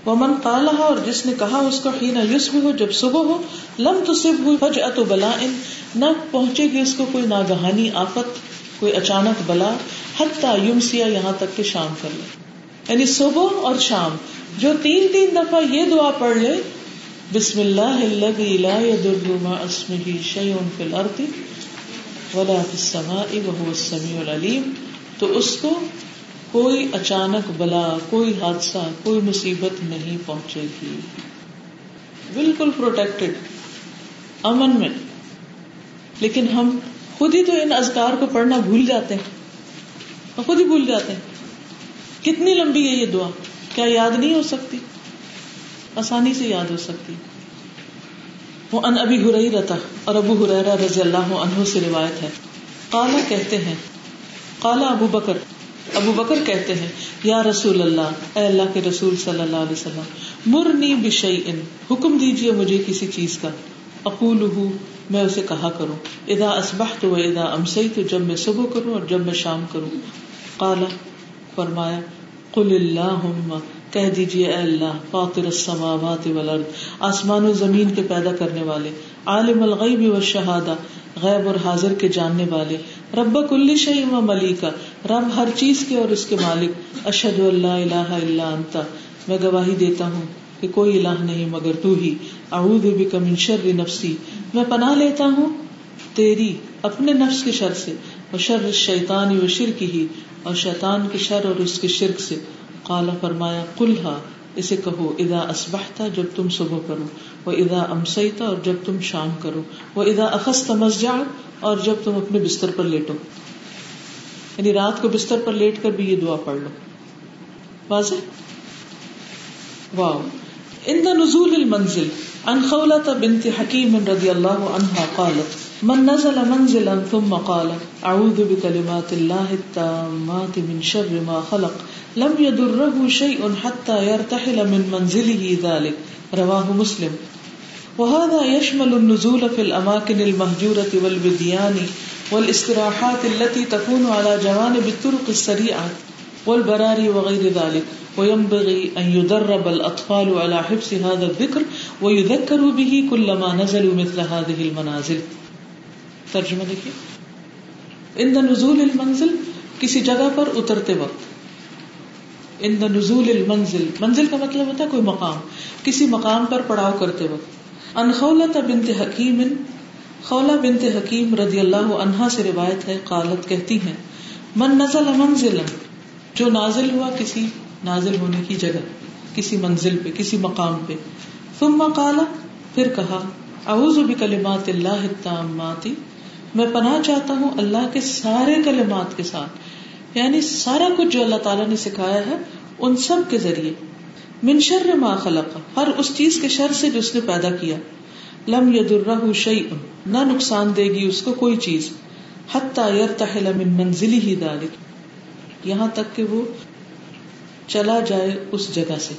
وہ من کالہ اور جس نے کہا اس کو ہی نہ یوسف ہو جب صبح ہو، لم تو سب ہوئی فج ات بلا ان نہ پہنچے گی اس کو کوئی ناگہانی، آفت، کوئی اچانک بلا۔ حتیٰ یمسیا یہاں تک کہ شام کر لے۔ یعنی صبح اور شام۔ جو تین تین دفعہ یہ دعا پڑھ لے بسم اللہ الذي لا يضر مع اسمه شيء في الارض ولا في السماء وهو السميع العليم تو اس کو کوئی اچانک بلا، کوئی حادثہ، کوئی مصیبت نہیں پہنچے گی۔ بالکل پروٹیکٹڈ امن میں۔ لیکن ہم خود ہی تو ان ازکار کو پڑھنا بھول جاتے ہیں۔ خود ہی بھول جاتے ہیں۔ کتنی لمبی ہے یہ دعا۔ کیا یاد نہیں ہو سکتی؟ آسانی سے یاد ہو سکتی۔ وہ ان ابھی ہرئی رہتا اور ابو ہریرا رضی اللہ عنہ سے روایت ہے۔ کالا کہتے ہیں کالا ابو بکر ابو بکر کہتے ہیں، یا رسول اللہ، اے اللہ کے رسول صلی اللہ علیہ وسلم، مرنی بشئی ان حکم دیجیے مجھے کسی چیز کا۔ اقول میں اسے کہا کروں۔ ادا اسبح تو ادا امسئی تو جب میں صبح کروں اور جب میں شام کروں۔ کالا فرمایا، قل اللہ کہہ دیجیے اے اللہ، فاطر السماوات والارض، آسمان و زمین کے پیدا کرنے والے، عالم الغیب و شہادہ، غیب اور حاضر کے جاننے والے، رب کل شعی و ملیکا رب ہر چیز کے اور اس کے مالک اشد اللہ الہ الا انتا میں گواہی دیتا ہوں کہ کوئی الہ نہیں مگر تو ہی۔ اعوذ بک من شر نفسی۔ میں پناہ لیتا ہوں تیری اپنے نفس کے شر سے اور شر شیطان و شرک ہی، اور شیطان کے شر اور اس کے شرک سے۔ قالا فرمایا کلہا اسے کہو ادا اسبحتا جب تم صبح کرو وہ ادا امسیتا اور جب تم شام کرو وہ ادا اخست مسجع اور جب تم اپنے بستر پر لیٹو۔ یعنی رات کو بستر پر لیٹ کر بھی یہ دعا پڑھ لو۔ واضح؟ واو۔ ان دا نزول المنزل ان خولة بنت حکیم رضی اللہ عنہا قالت من نزل منزلا ثم قال اعوذ بكلمات الله التامات من شر ما خلق، لم يضره شيء حتى يرتحل من منزله ذلك. رواه مسلم. وهذا يشمل النزول في الاماكن المهجورة والبديان والاستراحات التي تكون على جوانب الطرق السريعة والبراري وغير ذلك. وينبغي ان يدرب الاطفال على حفظ هذا الذكر ويذكروا به كلما نزلوا مثل هذه المنازل. ترجمہ دیکھیے ان دا نزول المنزل کسی جگہ پر اترتے وقت ان دا نزول المنزل منزل کا مطلب ہوتا ہے کوئی مقام، کسی مقام پر پڑاؤ کرتے وقت ان خولت بنت حکیم خولا بنت حکیم رضی اللہ عنہا سے روایت ہے، قالت کہتی ہیں، من نزل منزل جو نازل ہوا کسی نازل ہونے کی جگہ، کسی منزل پہ، کسی مقام پہ ثم قال، پھر کہا، اعوذ بکلمات اللہ التامات میں پناہ چاہتا ہوں اللہ کے سارے کلمات کے ساتھ یعنی سارا کچھ جو اللہ تعالیٰ نے سکھایا ہے، ان سب کے ذریعے۔ من شر ما خلق، ہر اس چیز کے شر سے جو اس نے پیدا کیا۔ لم يدره شيء نہ نقصان دے گی اس کو کوئی چیز۔ حتى يرتحل من منزله ذلك یہاں تک کہ وہ چلا جائے اس جگہ سے۔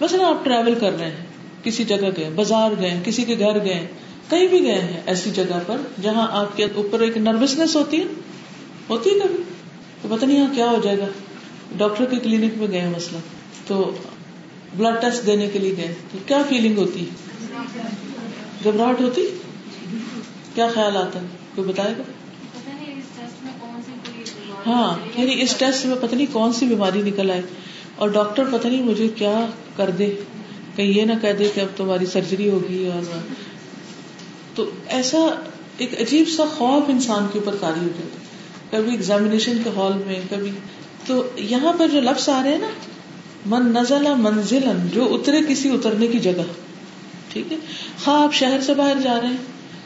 مثلا آپ ٹریول کر رہے ہیں، کسی جگہ گئے، بازار گئے، کسی کے گھر گئے کہیں بھی گئے ہیں ایسی جگہ پر جہاں آپ کے اوپر ایک نروسنیس ہوتی ہے ہوتی ہے کبھی؟ تو پتہ نہیں یہاں کیا ہو جائے گا۔ ڈاکٹر کے کلینک میں گئے مسئلہ۔ تو بلڈ ٹیسٹ دینے کے لیے گئے تو کیا فیلنگ ہوتی؟ گھبراہٹ ہوتی؟ کیا خیال آتا؟ ہے کوئی بتائے گا؟ ہاں یعنی اس ٹیسٹ میں پتہ نہیں کون سی بیماری نکل آئے۔ اور ڈاکٹر پتہ نہیں مجھے کیا کر دے۔ کہیں یہ نہ کہہ دے کہ اب تمہاری سرجری ہوگی اور تو ایسا ایک عجیب سا خوف انسان کے اوپر کاری ہو جاتا کبھی ایگزامیشن کے ہال میں، کبھی تو یہاں پر جو لفظ آ رہے ہیں نا، من نزلہ منزل جو اترے کسی اترنے کی جگہ۔ ٹھیک ہے؟ ہاں آپ شہر سے باہر جا رہے ہیں،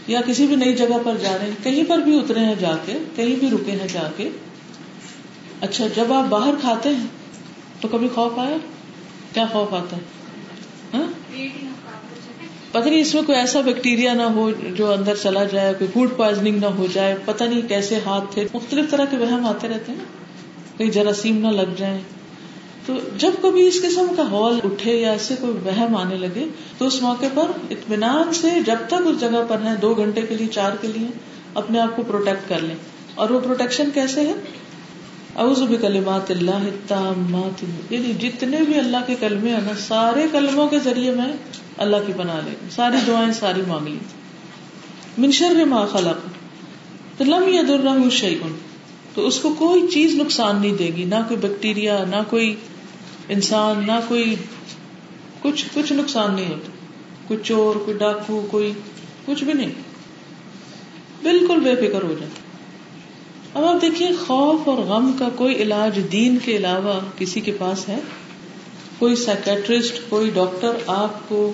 یا کسی بھی نئی جگہ پر جا رہے ہیں، کہیں پر بھی اترے ہیں جا کے، کہیں بھی رکے ہیں جا کے۔ اچھا جب آپ باہر کھاتے ہیں، تو کبھی خوف آیا؟ کیا خوف آتا ہے؟ ہاں؟ پتہ نہیں اس میں کوئی ایسا بیکٹیریا نہ ہو جو اندر چلا جائے، کوئی فوڈ پوائزنگ نہ ہو جائے، پتہ نہیں کیسے ہاتھ تھے۔ مختلف طرح کے وہم آتے رہتے ہیں۔ کہیں جراثیم نہ لگ جائیں۔ تو جب کبھی اس قسم کا ہال اٹھے یا ایسے کوئی وہم آنے لگے، تو اس موقع پر اطمینان سے جب تک اس جگہ پر ہیں، دو گھنٹے کے لیے، چار کے لیے، اپنے آپ کو پروٹیکٹ کر لیں۔ اور وہ پروٹیکشن کیسے ہے؟ اعوذ بکلمات اللہ التامات۔ یعنی جتنے بھی اللہ کے کلمے ہیں نا، سارے کلموں کے ذریعے میں اللہ کی پناہ لے. ساری دعائیں، ساری مانگ لی من شر ما خلق. تو لم یضرہ شیئن. تو اس کو کوئی چیز نقصان نہیں دے گی. نہ کوئی بیکٹیریا نہ کوئی انسان، نہ کوئی کچھ کچھ نقصان نہیں ہوتا. کوئی چور، کوئی ڈاکو، کوئی کچھ بھی نہیں. بالکل بے فکر ہو جائے اب آپ دیکھیے، خوف اور غم کا کوئی علاج دین کے علاوہ کسی کے پاس ہے؟ کوئی سائکٹرسٹ کوئی ڈاکٹر آپ کو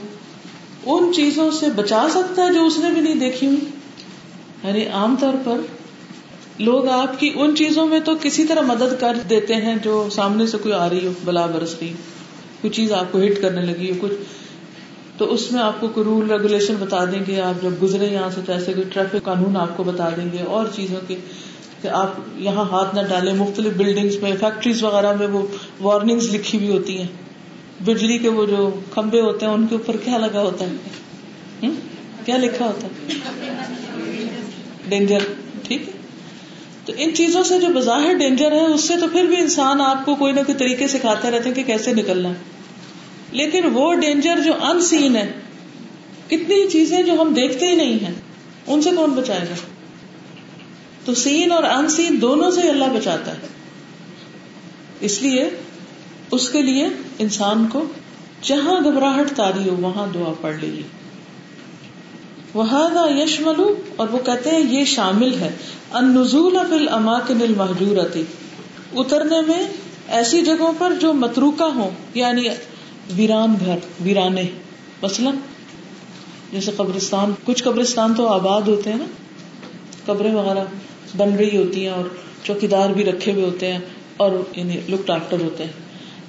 ان چیزوں سے بچا سکتا ہے جو اس نے بھی نہیں دیکھی ہوئی؟ یعنی عام طور پر لوگ آپ کی ان چیزوں میں تو کسی طرح مدد کر دیتے ہیں جو سامنے سے کوئی آ رہی ہو، بلا برس رہی کوئی چیز آپ کو ہٹ کرنے لگی ہو، کچھ۔ تو اس میں آپ کو کوئی رول ریگولیشن بتا دیں گے۔ آپ جب گزرے یہاں سے جیسے کوئی ٹریفک قانون آپ کو بتا دیں گے اور چیزوں کے کہ آپ یہاں ہاتھ نہ ڈالیں۔ مختلف بلڈنگس میں فیکٹریز وغیرہ میں وہ وارننگز لکھی ہوئی ہوتی ہیں۔ بجلی کے وہ جو کھمبے ہوتے ہیں، ان کے اوپر کیا لگا ہوتا ہے؟ کیا لکھا ہوتا ہے؟ ڈینجر، ٹھیک تو ان چیزوں سے جو بظاہر ڈینجر ہے، اس سے تو پھر بھی انسان آپ کو کوئی نہ کوئی طریقے سکھاتے رہتے ہیں کہ کیسے نکلنا ہے۔ لیکن وہ ڈینجر جو ان سین ہے، کتنی چیزیں جو ہم دیکھتے ہی نہیں ہیں، ان سے کون بچائے گا؟ تو سین اور ان سین دونوں سے اللہ بچاتا ہے۔ اس لیے اس کے لیے انسان کو جہاں گھبراہٹ تاری ہو، وہاں دعا پڑھ لی وہ یشمل اور وہ کہتے ہیں یہ شامل ہے۔ ان نزول فل اماکن المحجور اترنے میں ایسی جگہوں پر جو متروکا ہو یعنی ویران گھر، ویرانے۔ مثلاً، جیسے قبرستان، کچھ قبرستان تو آباد ہوتے ہیں نا۔ قبریں وغیرہ بن رہی ہوتی ہیں اور چوکیدار بھی رکھے ہوئے ہوتے ہیں اور یعنی لک ڈاکٹر ہوتے ہیں۔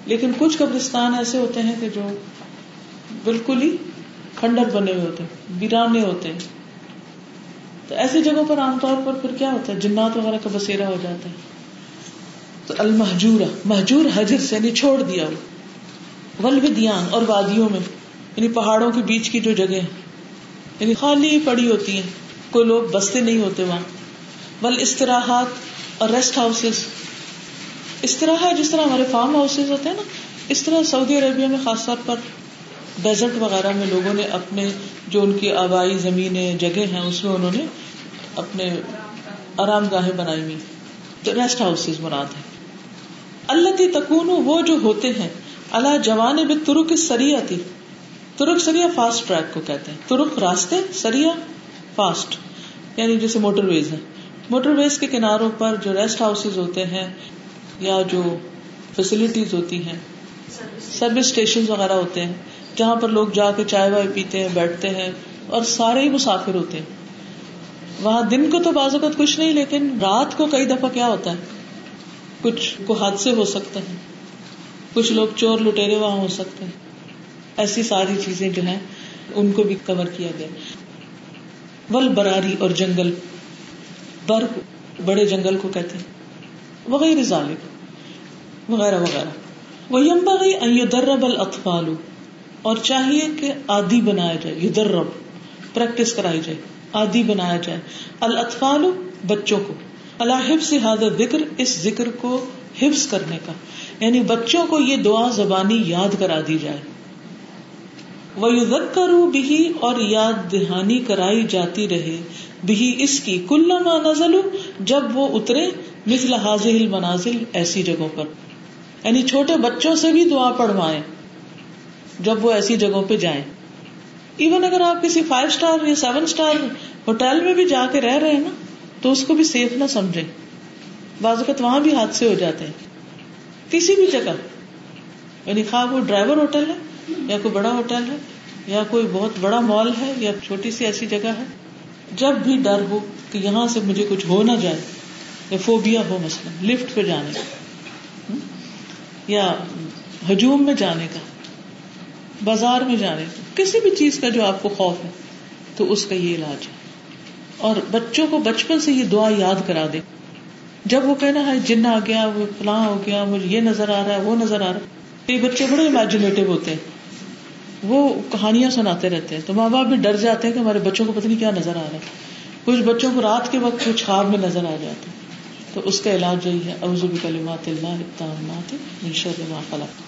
لیکن کچھ قبرستان ایسے ہوتے ہیں کہ جو بالکل ہی کھنڈر بنے ہوئے ہوتے ہیں، ویرانے ہوتے ہیں۔ تو ایسی جگہوں پر عام طور پر پھر کیا ہوتا ہے؟ جنات وغیرہ کا بسیرا ہو جاتا ہے۔ تو المحجور محجور حجر سے یعنی چھوڑ دیا وہ۔ ولودیان اور وادیوں میں یعنی پہاڑوں کے بیچ کی جو جگہ یعنی خالی پڑی ہوتی ہیں۔ کوئی لوگ بستے نہیں ہوتے وہاں۔ ول استراحات اور ریسٹ ہاؤسز استراحا جس طرح ہمارے فارم ہاؤسز ہوتے ہیں نا، اس طرح سعودی عربیہ میں خاص طور پر ڈیزرٹ وغیرہ میں لوگوں نے اپنے جو ان کی آبائی زمینیں، جگہ ہیں، اس میں انہوں نے اپنے آرام گاہیں بنائی ہوئی۔ تو ریسٹ ہاؤسز مراد ہے اللہ کی تکون وہ جو ہوتے ہیں۔ اللہ جوان بے ترک سریا تھی ترک سریا فاسٹ ٹریک کو کہتے ہیں۔ ترک راستے سریا فاسٹ یعنی جیسے موٹر ویز ہے موٹر ویز کے کناروں پر جو ریسٹ ہاؤس ہوتے ہیں یا جو فیسلٹیز ہوتی ہیں سروس اسٹیشن وغیرہ ہوتے ہیں، جہاں پر لوگ جا کے چائے وائے پیتے ہیں، بیٹھتے ہیں اور سارے ہی مسافر ہوتے ہیں۔ وہاں دن کو تو بعض اوقات کچھ نہیں، لیکن رات کو کئی دفعہ کیا ہوتا ہے؟ کچھ کو حادثے ہو سکتے ہیں، کچھ لوگ چور لٹیرے وہاں ہو سکتے ہیں۔ ایسی ساری چیزیں جو ہیں، ان کو بھی کور کیا گیا۔ ول براری اور جنگل بر بڑے جنگل کو کہتے ہیں۔ وغیرہ ظالب وغیرہ وغیرہ۔ وہ یمبا گئی درب الطفال اور چاہیے کہ آدی بنایا جائے یو درب پریکٹس کرائی جائے آدی بنایا جائے۔ الطفال بچوں کو۔ اللہ حفظ حاضر ذکر اس ذکر کو حفظ کرنے کا۔ یعنی بچوں کو یہ دعا زبانی یاد کرا دی جائے۔ وہ کروں بھی اور یاد دہانی کرائی جاتی رہے۔ بھی اس کی کل نزل جب وہ اترے مثل حاضل منازل ایسی جگہوں پر۔ یعنی چھوٹے بچوں سے بھی دعا پڑھوائے جب وہ ایسی جگہوں پہ جائیں۔ ایون اگر آپ کسی فائیو اسٹار یا سیون اسٹار ہوٹل میں بھی جا کے رہ رہے ہیں نا، تو اس کو بھی سیف نہ سمجھے بعض اوقات وہاں بھی حادثے ہو جاتے ہیں۔ کسی بھی جگہ۔ یعنی خواہ وہ ڈرائیور ہوٹل ہے، یا کوئی بڑا ہوٹل ہے، یا کوئی بہت بڑا مال ہے، یا چھوٹی سی ایسی جگہ ہے۔ جب بھی ڈر ہو کہ یہاں سے مجھے کچھ ہو نہ جائے یا فوبیا ہو مثلاً، لفٹ پہ جانے کا یا ہجوم میں جانے کا، بازار میں جانے کا، کسی بھی چیز کا جو آپ کو خوف ہے، تو اس کا یہ علاج ہے۔ اور بچوں کو بچپن سے یہ دعا یاد کرا دے۔ جب وہ کہنا ہے جن آ گیا، وہ فلاں ہو گیا، مجھے یہ نظر آ رہا ہے، وہ نظر آ رہا ہے۔ یہ بچے بڑے امیجنیٹو ہوتے ہیں۔ وہ کہانیاں سناتے رہتے ہیں۔ تو ماں باپ بھی ڈر جاتے ہیں کہ ہمارے بچوں کو پتہ نہیں کیا نظر آ رہا ہے۔ کچھ بچوں کو رات کے وقت کچھ خواب میں نظر آ جاتے تو اس کا علاج یہی ہے اوزب کلمات اللہ التامات من شر ما خلق.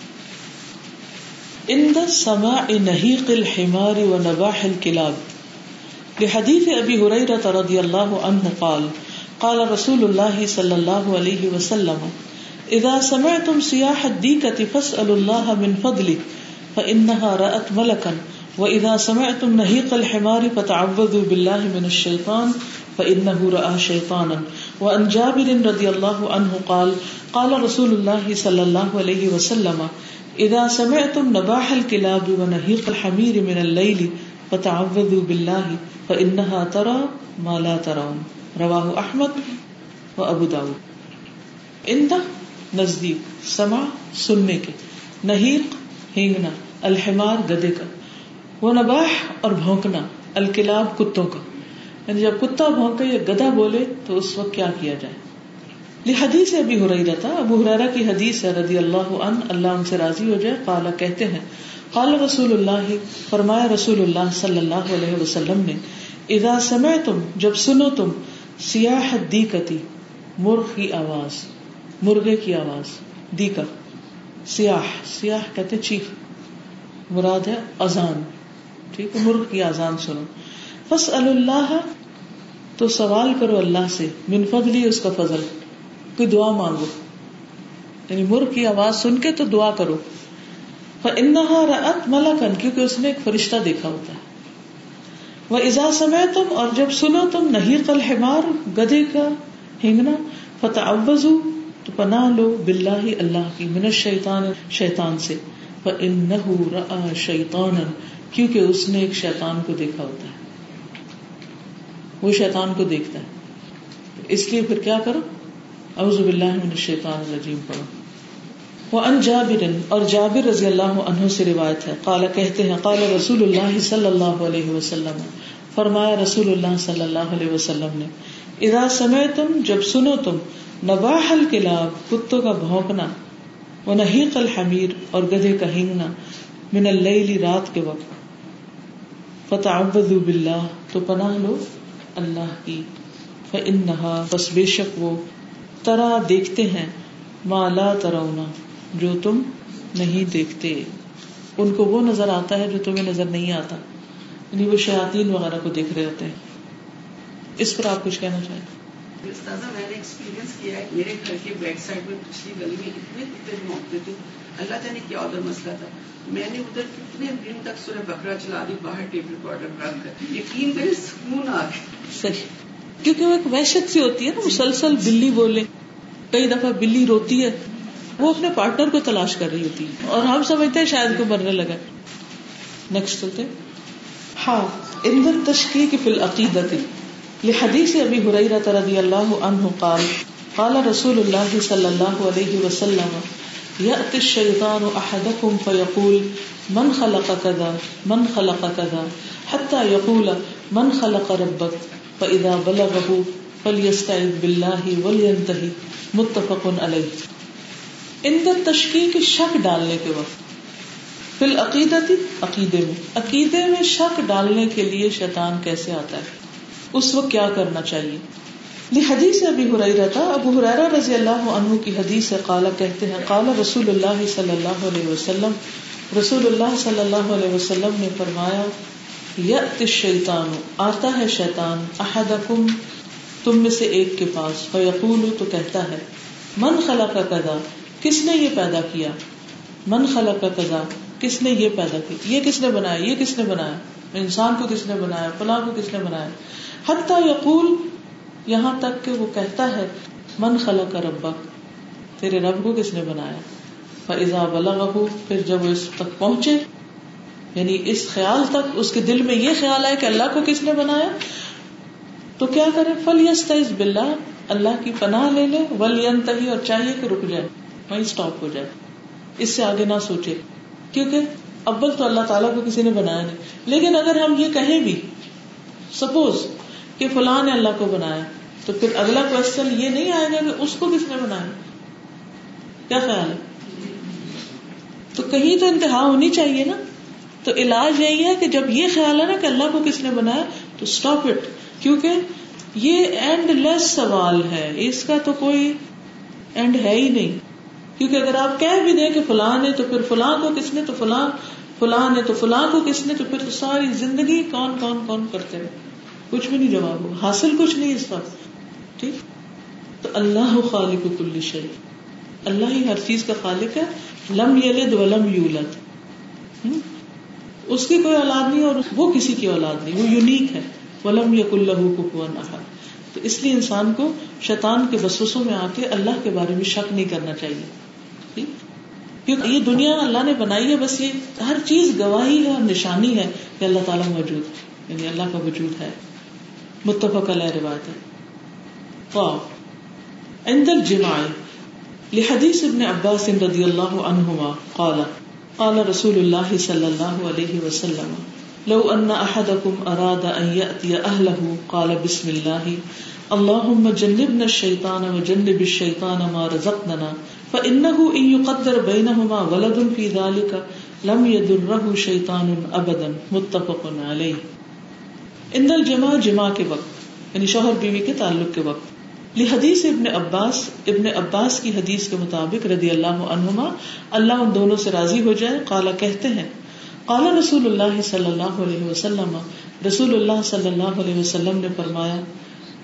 ان سماع نهيق الحمار ونباح الكلاب. لحديث ابي هريره رضي الله عنه قال قال رسول الله صلى الله عليه وسلم اذا سمعتم سياح الديكه فاسالوا الله من فضله فانها رات ملكا. واذا سمعتم نهيق الحمار فتعوذوا بالله من الشيطان فانه راى شيطانا. وان جابر رضي الله عنه قال قال رسول الله صلى الله عليه وسلم، اذا سمعتم نباح الكلاب ونهيق الحمير من الليل فتعوذوا بالله فانها ترى ما لا ترون. رواه احمد وابو داود. ان نزدیک سما سننے کے، نہیق، ہینگنا، الحمار، گدے کا وہ نباح اور بھونکنا، الکلاب، کتوں کا۔ یعنی جب کتا بھونکے یا گدا بولے تو اس وقت کیا کیا جائے؟ یہ حدیث ابھی ہو رہی رہتا ابو حرارا کی حدیث ہے رضی اللہ عنہ، اللہ ان سے راضی ہو جائے قالا کہتے ہیں، قال رسول اللہ، فرمایا رسول اللہ صلی اللہ علیہ وسلم نے، اذا سمعتم، جب سنو تم، سیاح دی کتی مرغ کی آواز، مرغے کی آواز دی کا سیاح سیاح کہتے چیخ، مراد ہے اذان، ٹھیک ہے، مرغ کی آزان سنو۔ فس اللہ تو سوال کرو اللہ سے، من فضلی اس کا فضل، کوئی دعا مانگو۔ یعنی مرغ کی آواز سن کے تو دعا کرو۔ انہا رت ملکن کیونکہ اس نے ایک فرشتہ دیکھا ہوتا ہے۔ وہ ازا سمے تم اور جب سنو تم نہیں کل ہمار گدے کا ہنگنا فتح تو پناہ لو بلّہ اللہ کی، من شیطان شیطان سے۔ شیطان کیونکہ اس نے ایک شیطان کو دیکھا ہوتا ہے۔ وہ شیطان کو دیکھتا ہے۔ اس لیے پھر کیا کرو؟ اعوذ باللہ من الشیطان الرجیم پڑھو۔ وہ ان جابر اور جابر رضی اللہ عنہ سے روایت ہے۔ قال، کہتے ہیں، قال رسول اللہ صلی اللہ علیہ وسلم۔ فرمایا رسول اللہ صلی اللہ علیہ وسلم نے، اذا سمے تم جب سنو تم، نباح الکلاب، کتوں کا بھونکنا، وہ نہیں الحمیر اور گدھے کا ہنگنا، من اللیلی رات کے وقت۔ فتعوذوا باللہ، تو پناہ لو۔ اللہ کی۔ فانہا بس بے شک وہ ترا دیکھتے ہیں، ما لا ترونا، جو تم نہیں دیکھتے۔ ان کو وہ نظر آتا ہے جو تمہیں نظر نہیں آتا۔ یعنی وہ شیاطین وغیرہ کو دیکھ رہے ہوتے ہیں۔ اس پر آپ کچھ کہنا چاہیں؟ میں نے ایکسپیرینس کیا ہے، میرے گھر کے بیک سائڈ میں پچھلی گلی میں اتنے کتے موقع تھے۔ اللہ جانے کیا ادھر مسئلہ تھا۔ میں نے ادھر کتنے دن تک سورہ بکرا چلا دی، باہر ٹیپ ریکارڈر رکھ کر۔ یقین کرے سکون آ گیا۔ صحیح۔ کیونکہ وہ ایک وحشت سی ہوتی ہے نا، مسلسل بلی بولے۔ کئی دفعہ بلی روتی ہے۔ وہ اپنے پارٹنر کو تلاش کر رہی ہوتی ہے۔ اور ہم سمجھتے ہیں شاید کو مرنے لگا نیکسٹ چلتے ہاں اندر تشکیق فی العقیدت لحدیث ابی حریرہ رضی اللہ عنہ قال قال رسول اللہ صلی اللہ علیہ وسلم يأتي الشيطان أحدكم فيقول من خلق كذا من خلق كذا حتى يقول من خلق ربك فإذا بلغه فليستعذ بالله ولينتهي متفق علیہ اندر تشکیق شک ڈالنے کے وقت فی العقیدتی عقیدے میں عقیدے میں شک ڈالنے کے لیے شیطان کیسے آتا ہے؟ اس وقت کیا کرنا چاہیے؟ حدیث ابھی ہرائی رہتا ابو حرارا رضی اللہ عنہ کی حدیث قالا کہتے ہیں، قالا رسول اللہ صلی اللہ علیہ وسلم، رسول اللہ صلی اللہ علیہ وسلم نے فرمایا یت شیطان آتا ہے شیطان احدکم، تم میں سے ایک کے پاس۔ فیقول، تو کہتا ہے، من خلا کا کدا کس نے یہ پیدا کیا؟ من خلا کا کدا کس نے یہ پیدا کیا؟ یہ کس نے بنایا؟ یہ کس نے بنایا؟ انسان کو کس نے بنایا؟ فلاں کو کس نے بنایا؟ حتیٰ یقول یہاں تک کہ وہ کہتا ہے، من خلا کا ربا تیرے رب کو کس نے بنایا؟ فضا بلغ پھر جب وہ اس تک پہنچے یعنی اس خیال تک، اس کے دل میں یہ خیال ہے کہ اللہ کو کس نے بنایا، تو کیا کرے؟ فل یس بلّہ اللہ کی پناہ لے لے ول اور چاہیے کہ رک جائے، وہیں اسٹاپ ہو جائے۔ اس سے آگے نہ سوچے، کیونکہ ابل تو اللہ تعالیٰ کو کسی نے بنایا نہیں۔ لیکن اگر ہم یہ کہیں بھی سپوز کہ فلاں نے اللہ کو بنایا تو پھر اگلا کوشچن یہ نہیں آئے گا کہ اس کو کس نے بنایا؟ کیا خیال ہے؟ تو کہیں تو انتہا ہونی چاہیے نا۔ تو علاج یہی ہے کہ جب یہ خیال ہے نا کہ اللہ کو کس نے بنایا، تو اسٹاپ اٹ کیونکہ یہ اینڈ لیس سوال ہے۔ اس کا تو کوئی اینڈ ہے ہی نہیں۔ کیونکہ اگر آپ کہہ بھی دیں کہ فلاں نے تو پھر فلاں کو کس نے، تو فلاں فلاں نے تو فلاں کو کس نے، تو پھر تو ساری زندگی کون کون کون کرتے رہے کچھ بھی نہیں جواب ہو حاصل کچھ نہیں اس وقت۔ ٹھیک تو اللہ خالق کل شریف اللہ ہی ہر چیز کا خالق ہے۔ لم یلد ولم یولد۔ اس کی کوئی اولاد نہیں اور وہ کسی کی اولاد نہیں، وہ یونیک ہے۔ ولم یق اللہ کفون احد۔ تو اس لیے انسان کو شیطان کے وسوسوں میں آ کے اللہ کے بارے میں شک نہیں کرنا چاہیے۔ جی؟ کیونکہ یہ دنیا اللہ نے بنائی ہے، بس یہ ہر چیز گواہی ہے اور نشانی ہے کہ اللہ تعالیٰ موجود یعنی اللہ کا وجود ہے۔ متفق علیہ روایت ہے۔ عند الجماع لحدیث ابن عباس رضی اللہ عنہما قال قال رسول اللہ صلی اللہ علیہ وسلم، لو ان احدكم اراد ان ياتي اهله قال بسم الله، اللهم جنبنا الشيطان وجنب الشيطان ما رزقنا فانه ان يقدر بينهما ولد في ذلك، لم يضره شيطان ابدا متفق عليه. ان الجماع، جماع کے وقت یعنی شوہر بیوی کے تعلق کے وقت حدیث ابن عباس ابن عباس کی حدیث کے مطابق رضی اللہ عنہما اللہ ان دونوں سے راضی ہو جائے، قالا کہتے ہیں قال رسول اللہ صلی اللہ علیہ وسلم، رسول اللہ صلی اللہ علیہ وسلم نے فرمایا،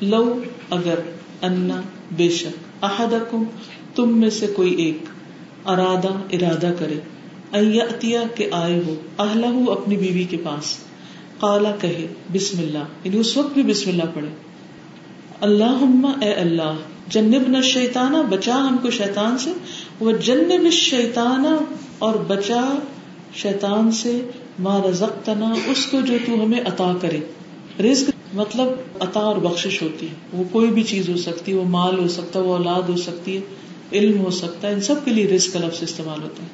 لو اگر انا بے شک احدکم، تم میں سے کوئی ایک ارادہ ارادہ کرے ایتیا کہ آئے ہو، اہلہ اپنی بیوی کے پاس، قالا کہے، بسم اللہ یعنی اس وقت بھی بسم اللہ پڑھے۔ اللہ اے اللہ جنب نہ شیتانا بچا ہم کو شیطان سے وہ جنب شیتانا اور بچا شیطان سے ماں رزقتنا، اس کو جو تو ہمیں عطا کرے۔ رزق مطلب عطا اور بخشش ہوتی ہے۔ وہ کوئی بھی چیز ہو سکتی ہے، وہ مال ہو سکتا ہے، وہ اولاد ہو سکتی ہے، علم ہو سکتا ہے، ان سب کے لیے رزق کا لفظ استعمال ہوتا ہے۔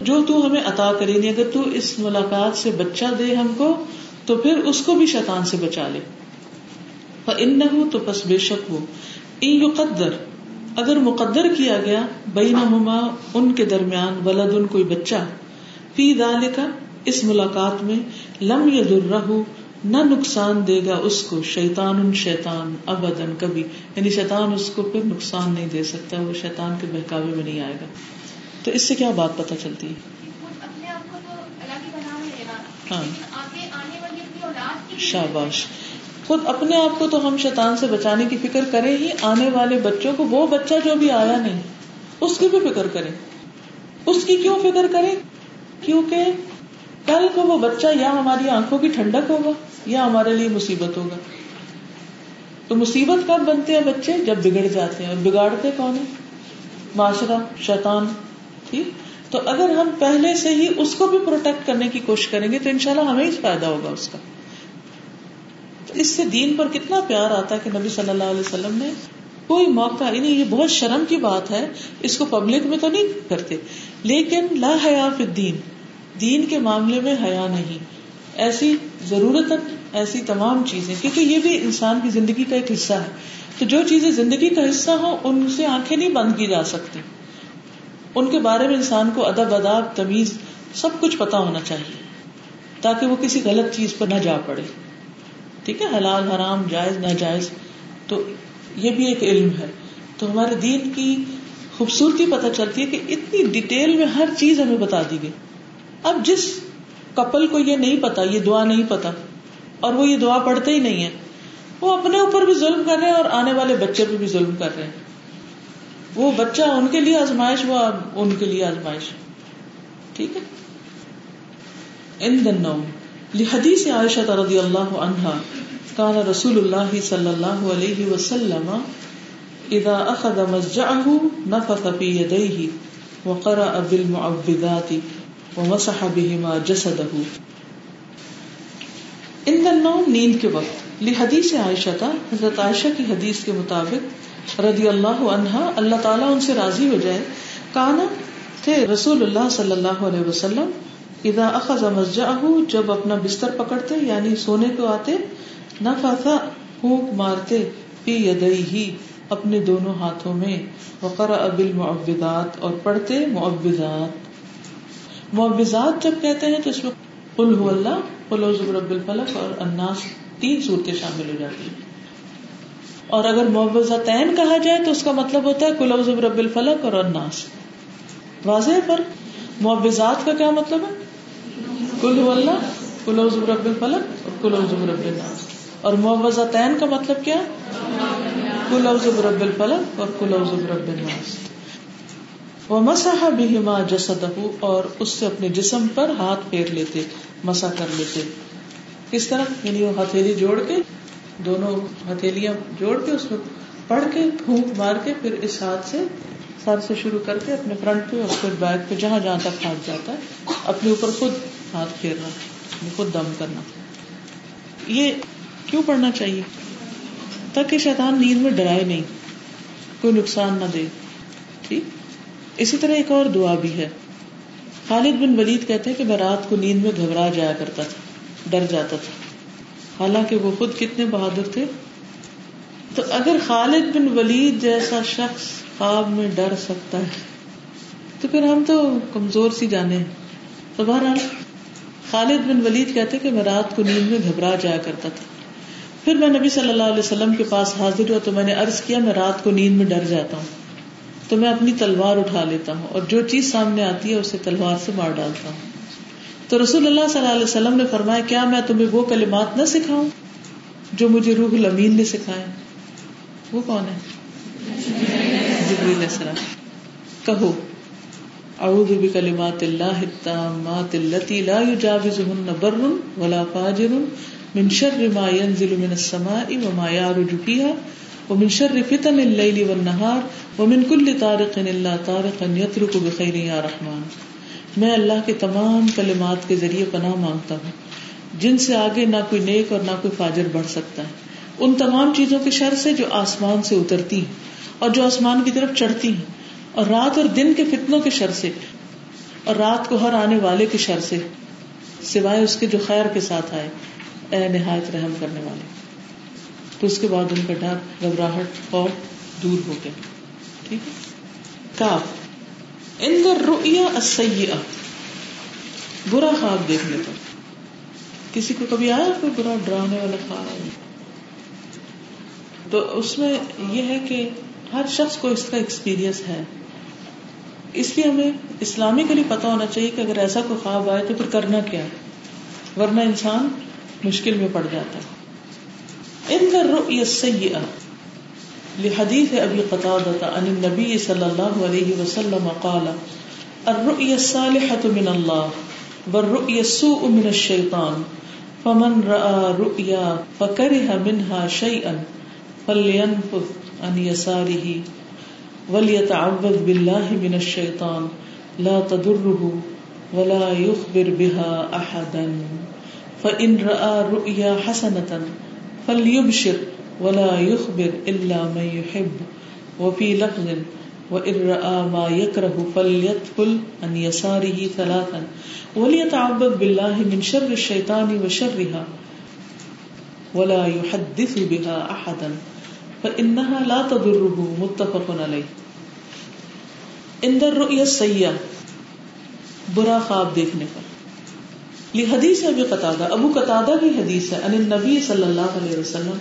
جو تو ہمیں عطا کرے نہیں اگر تو اس ملاقات سے بچہ دے ہم کو، تو پھر اس کو بھی شیطان سے بچا لے۔ ان نہ تو بس بے شک ہو قدر اگر مقدر کیا گیا بین ان کے درمیان ولد ان کوئی بچہ۔ فی کا اس ملاقات میں لم یا در نہ نقصان دے گا اس کو۔ شیتان ان شیتان ابدن کبھی۔ یعنی شیطان اس کو پھر نقصان نہیں دے سکتا وہ شیطان کے بہکاوے میں نہیں آئے گا۔ تو اس سے کیا بات پتا چلتی ہے؟ ہاں۔ شاباش۔ خود اپنے آپ کو تو ہم شیطان سے بچانے کی فکر کریں ہی، آنے والے بچوں کو، وہ بچہ جو بھی آیا نہیں، اس کی بھی فکر کریں۔ اس کی کیوں فکر کریں؟ کیونکہ کل کو وہ بچہ یا ہماری آنکھوں کی ٹھنڈک ہوگا یا ہمارے لیے مصیبت ہوگا۔ تو مصیبت کب بنتے ہیں بچے؟ جب بگڑ جاتے ہیں۔ اور بگاڑتے کون ہے معاشرہ، شیطان، ٹھیک؟ تو اگر ہم پہلے سے ہی اس کو بھی پروٹیکٹ کرنے کی کوشش کریں گے تو انشاءاللہ ہمیں ہی فائدہ ہوگا اس کا۔ اس سے دین پر کتنا پیار آتا ہے کہ نبی صلی اللہ علیہ وسلم نے کوئی موقع یعنی یہ بہت شرم کی بات ہے، اس کو پبلک میں تو نہیں کرتے۔ لیکن لا حیا فی الدین، دین کے معاملے میں حیا نہیں۔ ایسی ضرورت ایسی تمام چیزیں، کیونکہ یہ بھی انسان کی زندگی کا ایک حصہ ہے۔ تو جو چیزیں زندگی کا حصہ ہو ان سے آنکھیں نہیں بند کی جا سکتی۔ ان کے بارے میں انسان کو ادب اداب تمیز، سب کچھ پتا ہونا چاہیے، تاکہ وہ کسی غلط چیز پر نہ جا پڑے۔ ٹھیک ہے، حلال، حرام، جائز، ناجائز، تو یہ بھی ایک علم ہے۔ تو ہمارے دین کی خوبصورتی پتہ چلتی ہے کہ اتنی ڈیٹیل میں ہر چیز ہمیں بتا دی گئی۔ اب جس کپل کو یہ نہیں پتا یہ دعا نہیں پتا اور وہ یہ دعا پڑھتے ہی نہیں ہے، وہ اپنے اوپر بھی ظلم کر رہے ہیں اور آنے والے بچے پہ بھی ظلم کر رہے ہیں۔ وہ بچہ ان کے لیے آزمائش، وہ ان کے لیے آزمائش۔ ٹھیک ہے۔ ان دنوں لحدیث عائشہ رضی اللہ عنہا کان رسول اللہ صلی اللہ علیہ وسلم اذا اخذ مزجعه نفث في يديه وقرأ بالمعوذات ومسح بهما جسده. ان النوم نیند کے وقت لحدیث عائشہ تھا حضرت عائشہ کی حدیث کے مطابق رضی اللہ عنہا، اللہ تعالیٰ ان سے راضی ہو جائے، کانا تھے رسول اللہ صلی اللہ علیہ وسلم اذا اخذ مسجعه جب اپنا بستر پکڑتے یعنی سونے کو آتے، نفث پھونک مارتے پی یدئی اپنے دونوں ہاتھوں میں وقرا بالمعوذات اور پڑھتے معوذات۔ معوذات جب کہتے ہیں تو اس میں قل هو اللہ، قل اعوذ برب الفلق اور الناس تین صورتیں شامل ہو جاتی ہیں۔ اور اگر معوضہ کہا جائے تو اس کا مطلب ہوتا ہے کلوز رب الفلق اور اناس واضح پر؟ معوضات کا کیا مطلب ہے؟ کل اللہ کلوز رب الفلق اور کلوز رب الناس. اور معوضہ تین کا مطلب کیا؟ کلوز رب الفلق اور کلوز رب الناس. وہ مسا بھی جسد اور اس سے اپنے جسم پر ہاتھ پھیر لیتے مسا کر لیتے. کس طرح؟ یعنی وہ ہتھیلی جوڑ کے، دونوں ہتھیلیاں جوڑ کے اس میں پڑھ کے، پھونک مار کے، پھر اس ہاتھ سے، سر سے شروع کر کے اپنے فرنٹ پہ اور پھر بیک پہ، جہاں جہاں تک ہاتھ جاتا ہے، اپنے اوپر خود ہاتھ پھیرنا خود دم کرنا۔ یہ کیوں پڑھنا چاہیے؟ تاکہ شیطان نیند میں ڈرائے نہیں، کوئی نقصان نہ دے۔ ٹھیک؟ اسی طرح ایک اور دعا بھی ہے۔ خالد بن ولید کہتے ہیں کہ میں رات کو نیند میں گھبرا جایا کرتا تھا، ڈر جاتا تھا۔ حالانکہ وہ خود کتنے بہادر تھے۔ تو اگر خالد بن ولید جیسا شخص خواب میں ڈر سکتا ہے، تو پھر ہم تو کمزور سی جانے تو بہرحال خالد بن ولید کہتے کہ میں رات کو نیند میں گھبرا جایا کرتا تھا۔ پھر میں نبی صلی اللہ علیہ وسلم کے پاس حاضر ہوا تو میں نے ارض کیا، میں رات کو نیند میں ڈر جاتا ہوں۔ تو میں اپنی تلوار اٹھا لیتا ہوں اور جو چیز سامنے آتی ہے اسے تلوار سے مار ڈالتا ہوں۔ تو رسول اللہ صلی اللہ علیہ وسلم نے فرمایا، کیا میں تمہیں وہ کلمات نہ سکھاؤں جو مجھے روح الامین نے سکھائے؟ وہ کون ہے؟ جبریل السلام۔ کہو۔ اعوذ بکلمات اللہ التامات اللتی لا یجاوزهن بر ولا فاجر من شر ما ينزل من السماء وما يعرج فيها ومن شر فتن الليل والنهار ومن كل طارق الا طارق يترك بخير يا رحمان۔ میں اللہ کے تمام کلمات کے ذریعے پناہ مانگتا ہوں۔ جن سے آگے نہ کوئی نیک اور نہ کوئی فاجر بڑھ سکتا ہے۔ ان تمام چیزوں کے شر سے جو آسمان سے اترتی ہیں اور جو آسمان کی طرف چڑھتی ہیں۔ اور رات اور دن کے فتنوں کے شر سے اور رات کو ہر آنے والے کے شر سے سوائے اس کے جو خیر کے ساتھ آئے، اے نہایت رحم کرنے والے۔ تو اس کے بعد ان کا ڈر، گھبراہٹ خوف دور ہو گیا۔ ٹھیک ہے؟ کاف۔ برا خواب دیکھنے پر کسی کو کبھی آیا کوئی برا ڈرانے والا خواب؟ تو اس میں یہ ہے کہ ہر شخص کو اس کا ایکسپیرئنس ہے۔ اس لیے ہمیں اسلامی کے لیے پتا ہونا چاہیے کہ اگر ایسا کوئی خواب آئے تو پھر کرنا کیا ورنہ انسان مشکل میں پڑ جاتا ہے۔ ان کا الرؤيا السيئة لحديث ابي قتادة عن النبي صلى الله عليه وسلم قال الرؤيا الصالحة من الله والرؤيا السوء من الشيطان، فمن رأى رؤيا فكره منها شيئا فلينفث عن يساره وليتعوذ بالله من الشيطان لا تضره ولا يخبر بها أحدا. فإن رأى رؤيا حسنة فلیبشر ولا يخبر الا من يحب. وفي لفظ وان راى ما يكره فليدخل عن يساره ثلاثا. وليتعبد بالله من شر الشيطان وشرها ولا يحدث بها احدا فانها لا تضره متفق عليه۔ ان الرؤيا السيئه برا خواب دیکھنے پر۔ یہ حدیث ابھی قطع ابو قطع کی حدیث ہے ان نبی صلی اللہ علیہ وسلم۔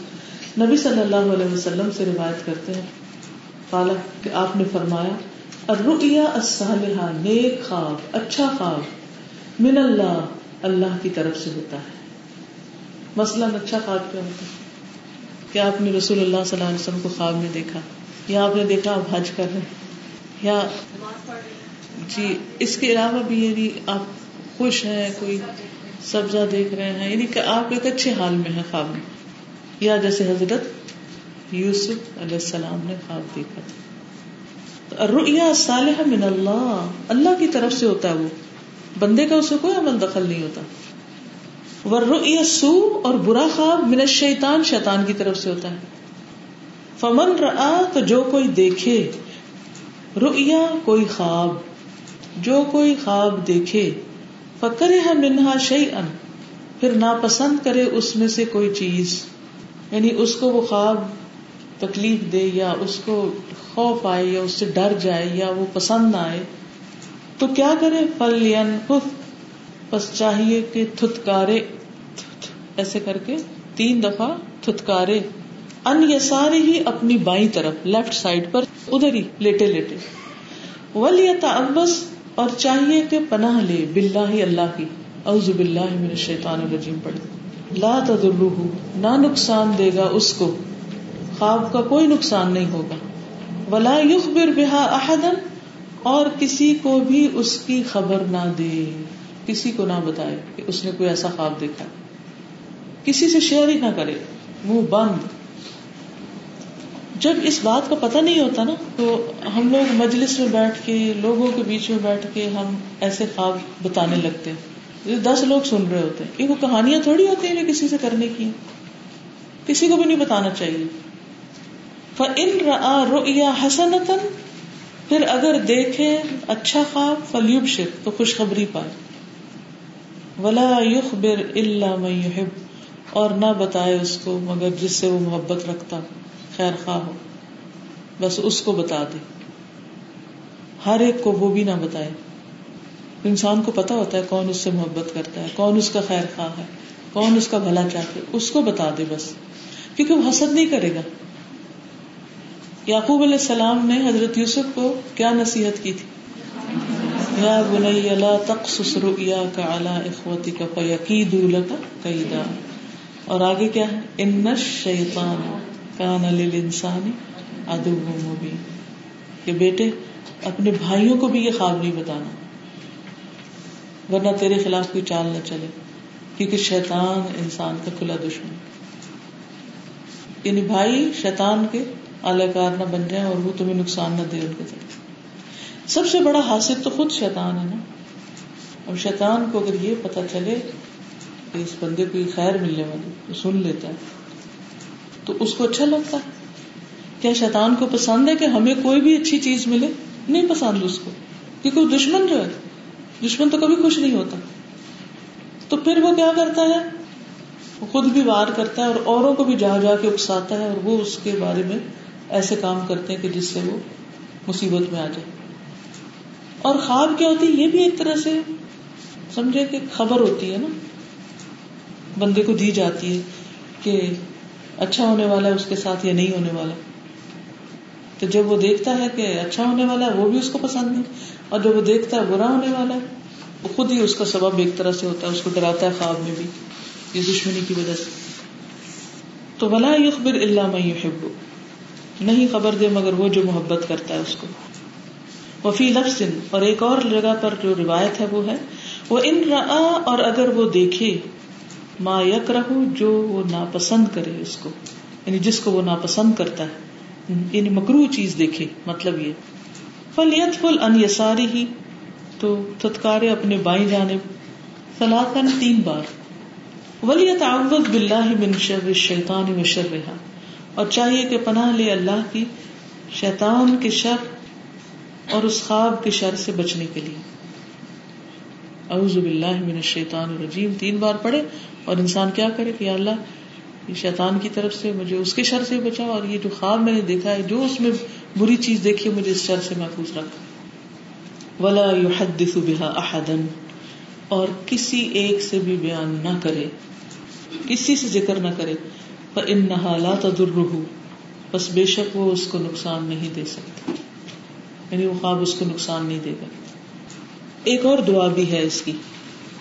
نبی صلی اللہ علیہ وسلم سے روایت کرتے ہیں۔ قالا کہ آپ نے فرمایا الرؤیا الصالحہ نیک خواب اچھا خواب من اللہ اللہ کی طرف سے ہوتا ہے۔ مثلا اچھا خواب کیا ہوتا ہے؟ کہ آپ نے رسول اللہ صلی اللہ علیہ وسلم کو خواب میں دیکھا؟ یا آپ نے دیکھا آپ حج کر رہے یا جی اس کے علاوہ بھی یعنی آپ خوش ہیں، کوئی سبزہ دیکھ رہے ہیں؟ یعنی کہ آپ ایک اچھے حال میں ہیں خواب میں۔ یا جیسے حضرت یوسف علیہ السلام نے خواب دیکھا تھا۔ رؤیا صالح من اللہ۔ اللہ کی طرف سے ہوتا ہے وہ۔ بندے کا اسے کوئی عمل دخل نہیں ہوتا۔ ور سو اور برا خواب من الشیطان، شیطان کی طرف سے ہوتا ہے۔ فمن رآ، تو جو کوئی دیکھے، رؤیا کوئی خواب، جو کوئی خواب دیکھے فکر ہے منہا شعی ان پھر ناپسند کرے اس میں سے کوئی چیز یعنی اس کو وہ خواب تکلیف دے یا اس کو خوف آئے یا اس سے ڈر جائے یا وہ پسند نہ آئے، تو کیا کرے؟ پل بس چاہیے کہ تھتکارے، ایسے کر کے تین دفعہ تھتکارے۔ ان یہ سارے ہی اپنی بائیں طرف لیفٹ سائڈ پر، ادھر ہی، لیٹے لیٹے۔ ولی تعبس اور چاہیے کہ پناہ لے بلا ہی اللہ کی۔ اعوذ باللہ من الشیطان الرجیم پڑھے لا تضرہ نہ نقصان دے گا اس کو۔ خواب کا کوئی نقصان نہیں ہوگا۔ ولا یخبر بها احدا اور کسی کو بھی اس کی خبر نہ دے۔ کسی کو نہ بتائے کہ اس نے کوئی ایسا خواب دیکھا۔ کسی سے شیئر ہی نہ کرے، منہ بند۔ جب اس بات کا پتہ نہیں ہوتا نا، تو ہم لوگ مجلس میں بیٹھ کے، لوگوں کے بیچ میں بیٹھ کے ہم ایسے خواب بتانے لگتے ہیں۔ دس لوگ سن رہے ہوتے ہیں۔ وہ کہانیاں تھوڑی ہوتی ہیں کسی سے کرنے کی کسی کو بھی نہیں بتانا چاہیے۔ ان حسنتن پھر اگر دیکھے اچھا خواب فلیوب شک تو خوشخبری پائے۔ ولا یخبر الا من يحب۔ اور نہ بتائے اس کو مگر جس سے وہ محبت رکھتا، خیر خواہ ہو۔ بس اس کو بتا دے۔ ہر ایک کو وہ بھی نہ بتائے۔ انسان کو پتا ہوتا ہے کون اس سے محبت کرتا ہے، کون اس کا خیر خواہ ہے، کون اس کا بھلا چاہتے اس کو بتا دے بس۔ کیونکہ وہ حسد نہیں کرے گا۔ یعقوب علیہ السلام نے حضرت یوسف کو کیا نصیحت کی تھی؟ یا بنی لا تقصص رؤیاک علی اخوتک فیکیدوا لک کیدا اور آگے کیا ہے؟ ان الشیطان کان للانسان عدو مبین کہ بیٹے، اپنے بھائیوں کو بھی یہ خواب نہیں بتانا، ورنہ تیرے خلاف کوئی چال نہ چلے، کیونکہ شیطان انسان کا کھلا دشمن یعنی بھائی شیطان کے اعلی کار نہ بن جائے اور وہ تمہیں نقصان نہ دے ان کے طرف سب سے بڑا حاصل تو خود شیطان ہے نا۔ اور شیطان کو اگر یہ پتا چلے کہ اس بندے کو خیر ملنے والی وہ سن لیتا ہے۔ تو اس کو اچھا لگتا ہے۔ کیا شیطان کو پسند ہے کہ ہمیں کوئی بھی اچھی چیز ملے؟ نہیں پسند اس کو۔ کیونکہ وہ دشمن جو ہے، دشمن تو کبھی خوش نہیں ہوتا۔ تو پھر وہ کیا کرتا ہے؟ وہ خود بھی وار کرتا ہے اور اوروں کو بھی جا جا کے اکساتا ہے اور وہ اس کے بارے میں ایسے کام کرتے ہیں کہ جس سے وہ مصیبت میں آ جائے۔ اور خواب کیا ہوتی ہے؟ یہ بھی ایک طرح سے سمجھے کہ خبر ہوتی ہے نا۔ بندے کو دی جاتی ہے کہ اچھا ہونے والا ہے، اس کے ساتھ یا نہیں ہونے والا۔ تو جب وہ دیکھتا ہے کہ اچھا ہونے والا ہے، وہ بھی اس کو پسند نہیں۔ اور جب وہ دیکھتا ہے برا ہونے والا ہے، وہ خود ہی اس کا سبب ایک طرح سے ہوتا ہے، اس کو ڈراتا ہے خواب میں بھی۔ یہ دشمنی کی وجہ سے۔ تو ولا یخبر اللہ میں نہیں خبر دے مگر وہ جو محبت کرتا ہے اس کو۔ وفی لفظ اور ایک اور جگہ پر جو روایت ہے وہ ہے، وہ ان را اور اگر وہ دیکھے، ما یک رہو جو وہ ناپسند کرے اس کو یعنی جس کو وہ ناپسند کرتا ہے یعنی مکرو چیز دیکھے مطلب یہ۔ فلیت فل ان یساری ہی تو تتکارے اپنے بائیں جانے سلاطن تین بار۔ ولیت آوت بلّہ من شر الشیطان و شر رہا اور چاہیے کہ پناہ لے اللہ کی، شیطان کے شر اور اس خواب کے شر سے بچنے کے لیے۔ اعوذ باللہ من الشیطان الرجیم۔ تین بار پڑھے اور انسان کیا کرے کہ یا اللہ، یہ شیطان کی طرف سے مجھے اس کے شر سے بچا اور یہ جو خواب میں نے دیکھا ہے، جو اس میں بری چیز دیکھی ہے، مجھے اس شر سے محفوظ رکھ۔ ولا يحدث بها احدا اور کسی ایک سے بھی بیان نہ کرے۔ کسی سے ذکر نہ کرے۔ فانها لا تضره۔ بس بے شک وہ اس کو نقصان نہیں دے سکتی یعنی وہ خواب اس کو نقصان نہیں دے گا۔ ایک اور دعا بھی ہے اس کی۔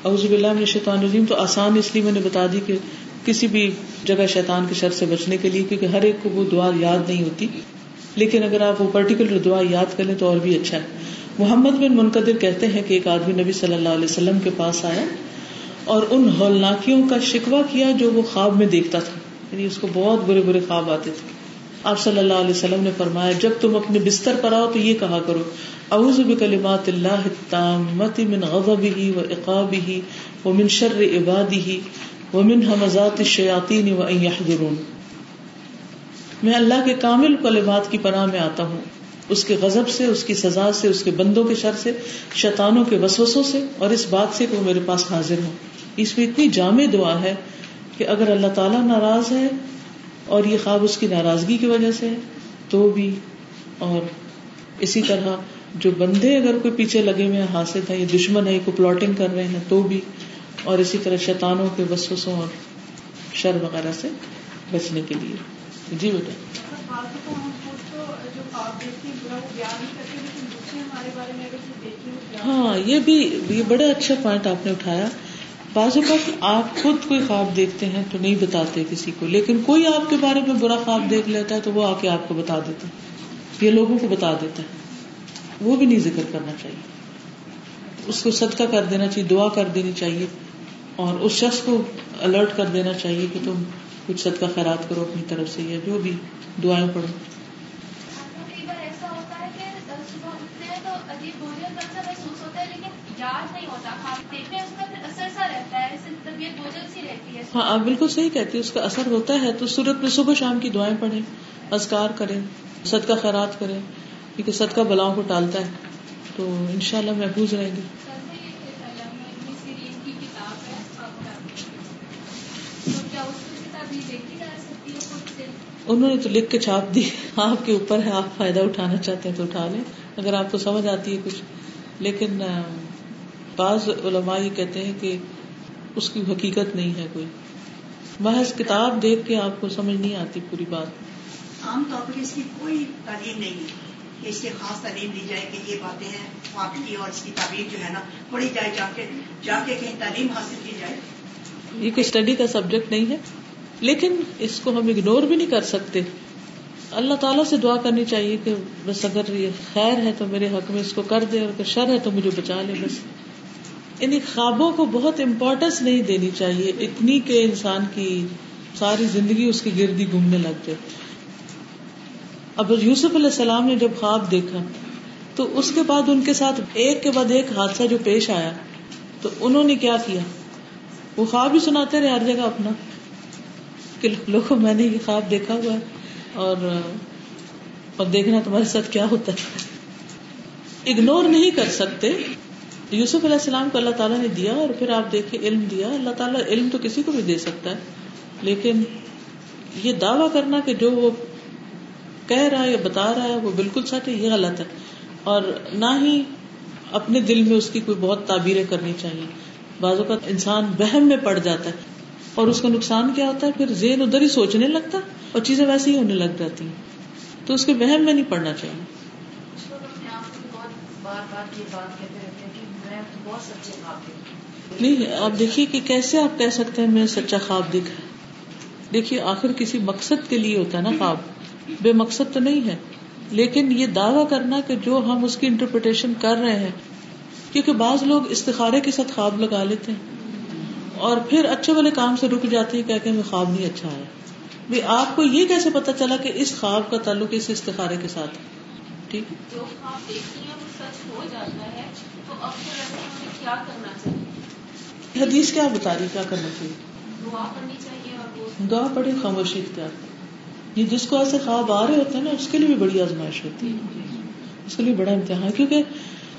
اعوذ باللہ من الشیطان الرجیم۔ تو آسان اس لیے میں نے بتا دی کہ کسی بھی جگہ شیطان کے شر سے بچنے کے لیے، کیونکہ ہر ایک کو وہ دعا یاد نہیں ہوتی۔ لیکن اگر آپ وہ پرٹیکولر دعا یاد کر لیں تو اور بھی اچھا ہے۔ محمد بن منقدر کہتے ہیں کہ ایک آدمی نبی صلی اللہ علیہ وسلم کے پاس آیا اور ان ہولناکیوں کا شکوا کیا جو وہ خواب میں دیکھتا تھا۔ یعنی اس کو بہت برے برے خواب آتے تھے۔ آپ صلی اللہ علیہ وسلم نے فرمایا، جب تم اپنے بستر پر آؤ تو یہ کہا کرو، اعوذ بکلمات اللہ التامت من غضبه و اقابه ومن شر عباده ومن همزات الشیاطین و ان يحضرون میں اللہ کے کامل کلمات کی پناہ میں آتا ہوں، اس کے غضب سے، اس کی سزا سے، اس کے بندوں کے شر سے، شیطانوں کے وسوسوں سے، اور اس بات سے کہ وہ میرے پاس حاضر ہوں۔ اس میں اتنی جامع دعا ہے کہ اگر اللہ تعالیٰ ناراض ہے اور یہ خواب اس کی ناراضگی کی وجہ سے تو بھی۔ اور اسی طرح جو بندے اگر کوئی پیچھے لگے ہوئے حاصل ہے یہ دشمن ہے کو پلاٹنگ کر رہے ہیں، تو بھی۔ اور اسی طرح شیطانوں کے وسوسوں اور شر وغیرہ سے بچنے کے لیے۔ جی بیٹا۔ ہاں یہ بھی، یہ بڑا اچھا پوائنٹ آپ نے اٹھایا۔ بعض اوقات آپ خود کوئی خواب دیکھتے ہیں تو نہیں بتاتے کسی کو، لیکن کوئی آپ کے بارے میں برا خواب دیکھ لیتا ہے تو وہ آ کے آپ کو بتا دیتا ہے۔ یہ لوگوں کو بتا دیتا ہے۔ وہ بھی نہیں ذکر کرنا چاہیے۔ اس کو صدقہ کر دینا چاہیے، دعا کر دینی چاہیے۔ اور اس شخص کو الرٹ کر دینا چاہیے کہ تم کچھ صدقہ خیرات کرو اپنی طرف سے یا جو بھی دعائیں پڑھو۔ ہاں آپ بالکل صحیح کہتی اس کا اثر ہوتا ہے تو صورت میں صبح شام کی دعائیں پڑھیں ازکار کریں صدقہ خیرات کریں کیونکہ صدقہ بلاؤں کو ٹالتا ہے۔ تو ان شاء اللہ محفوظ رہیں گے۔ انہوں نے تو لکھ کے چھاپ دی۔ آپ کے اوپر ہے آپ فائدہ اٹھانا چاہتے ہیں تو اٹھا لیں اگر آپ کو سمجھ آتی ہے کچھ۔ لیکن بعض علماء یہ کہتے ہیں کہ اس کی حقیقت نہیں ہے کوئی۔ محض کتاب دیکھ کے آپ کو سمجھ نہیں آتی پوری بات۔ عام طور پر اس کی کوئی تعلیم نہیں ہے۔ کہ اس کی خاص تعلیم دی جائے کہ یہ باتیں ہیں واقعی اور اس کی تعبیر جو ہے نا پڑھی جائے جا کے جا کے کہیں تعلیم حاصل کی جائے۔ یہ کوئی اسٹڈی کا سبجیکٹ نہیں ہے۔ لیکن اس کو ہم اگنور بھی نہیں کر سکتے۔ اللہ تعالیٰ سے دعا کرنی چاہیے کہ بس اگر یہ خیر ہے تو میرے حق میں اس کو کر دے اور اگر شر ہے تو مجھے بچا لے بس۔ ان خوابوں کو بہت امپورٹینس نہیں دینی چاہیے، اتنی کہ انسان کی ساری زندگی اس کی گردی گھومنے لگ جائے۔ اب یوسف علیہ السلام نے جب خواب دیکھا، تو اس کے بعد ان کے ساتھ ایک کے بعد ایک حادثہ جو پیش آیا، تو انہوں نے کیا کیا؟ وہ خواب ہی سناتے رہے ہر جگہ اپنا، کہ لوگوں، میں نے یہ خواب دیکھا ہوا ہے اور اور دیکھنا تمہارے ساتھ کیا ہوتا ہے۔ اگنور نہیں کر سکتے یوسف علیہ السلام کو اللہ تعالیٰ نے دیا اور پھر آپ دیکھے علم دیا۔ اللہ تعالیٰ علم تو کسی کو بھی دے سکتا ہے، لیکن یہ دعوی کرنا کہ جو وہ کہہ رہا ہے یا بتا رہا ہے وہ بالکل سچ ہے، یہ غلط ہے۔ اور نہ ہی اپنے دل میں اس کی کوئی بہت تعبیریں کرنی چاہیے۔ بعض اوقات انسان بہم میں پڑ جاتا ہے اور اس کا نقصان کیا ہوتا ہے؟ پھر زین ادھر ہی سوچنے لگتا اور چیزیں ویسے ہی ہونے لگ جاتی ہیں۔ تو اس کے بہم میں نہیں پڑنا چاہیے۔ نہیں، آپ دیکھیے کہ کیسے آپ کہہ سکتے ہیں میں سچا خواب دیکھا دیکھیے، آخر کسی مقصد کے لیے ہوتا ہے نا خواب۔ بے مقصد تو نہیں ہے۔ لیکن یہ دعوی کرنا کہ جو ہم اس کی انٹرپریٹیشن کر رہے ہیں، کیونکہ بعض لوگ استخارے کے ساتھ خواب لگا لیتے ہیں۔ اور پھر اچھے والے کام سے رک جاتے ہیں کہ ہمیں خواب نہیں اچھا آیا۔ آپ کو یہ کیسے پتا چلا کہ اس خواب کا تعلق اس استخارے کے ساتھ ٹھیک جو خواب دیکھتی ہیں وہ سچ ہو جاتا ہے تو اب کیا کرنا چاہیے؟ حدیث کیا بتا رہی کیا کرنا چاہیے؟ دعا پڑھنی چاہیے دعا پڑھی خاموشی اختیار یہ جس کو ایسے خواب آ رہے ہوتے ہیں نا اس کے لیے بھی بڑی آزمائش ہوتی ہے۔ اس کے لیے بڑا امتحان کیونکہ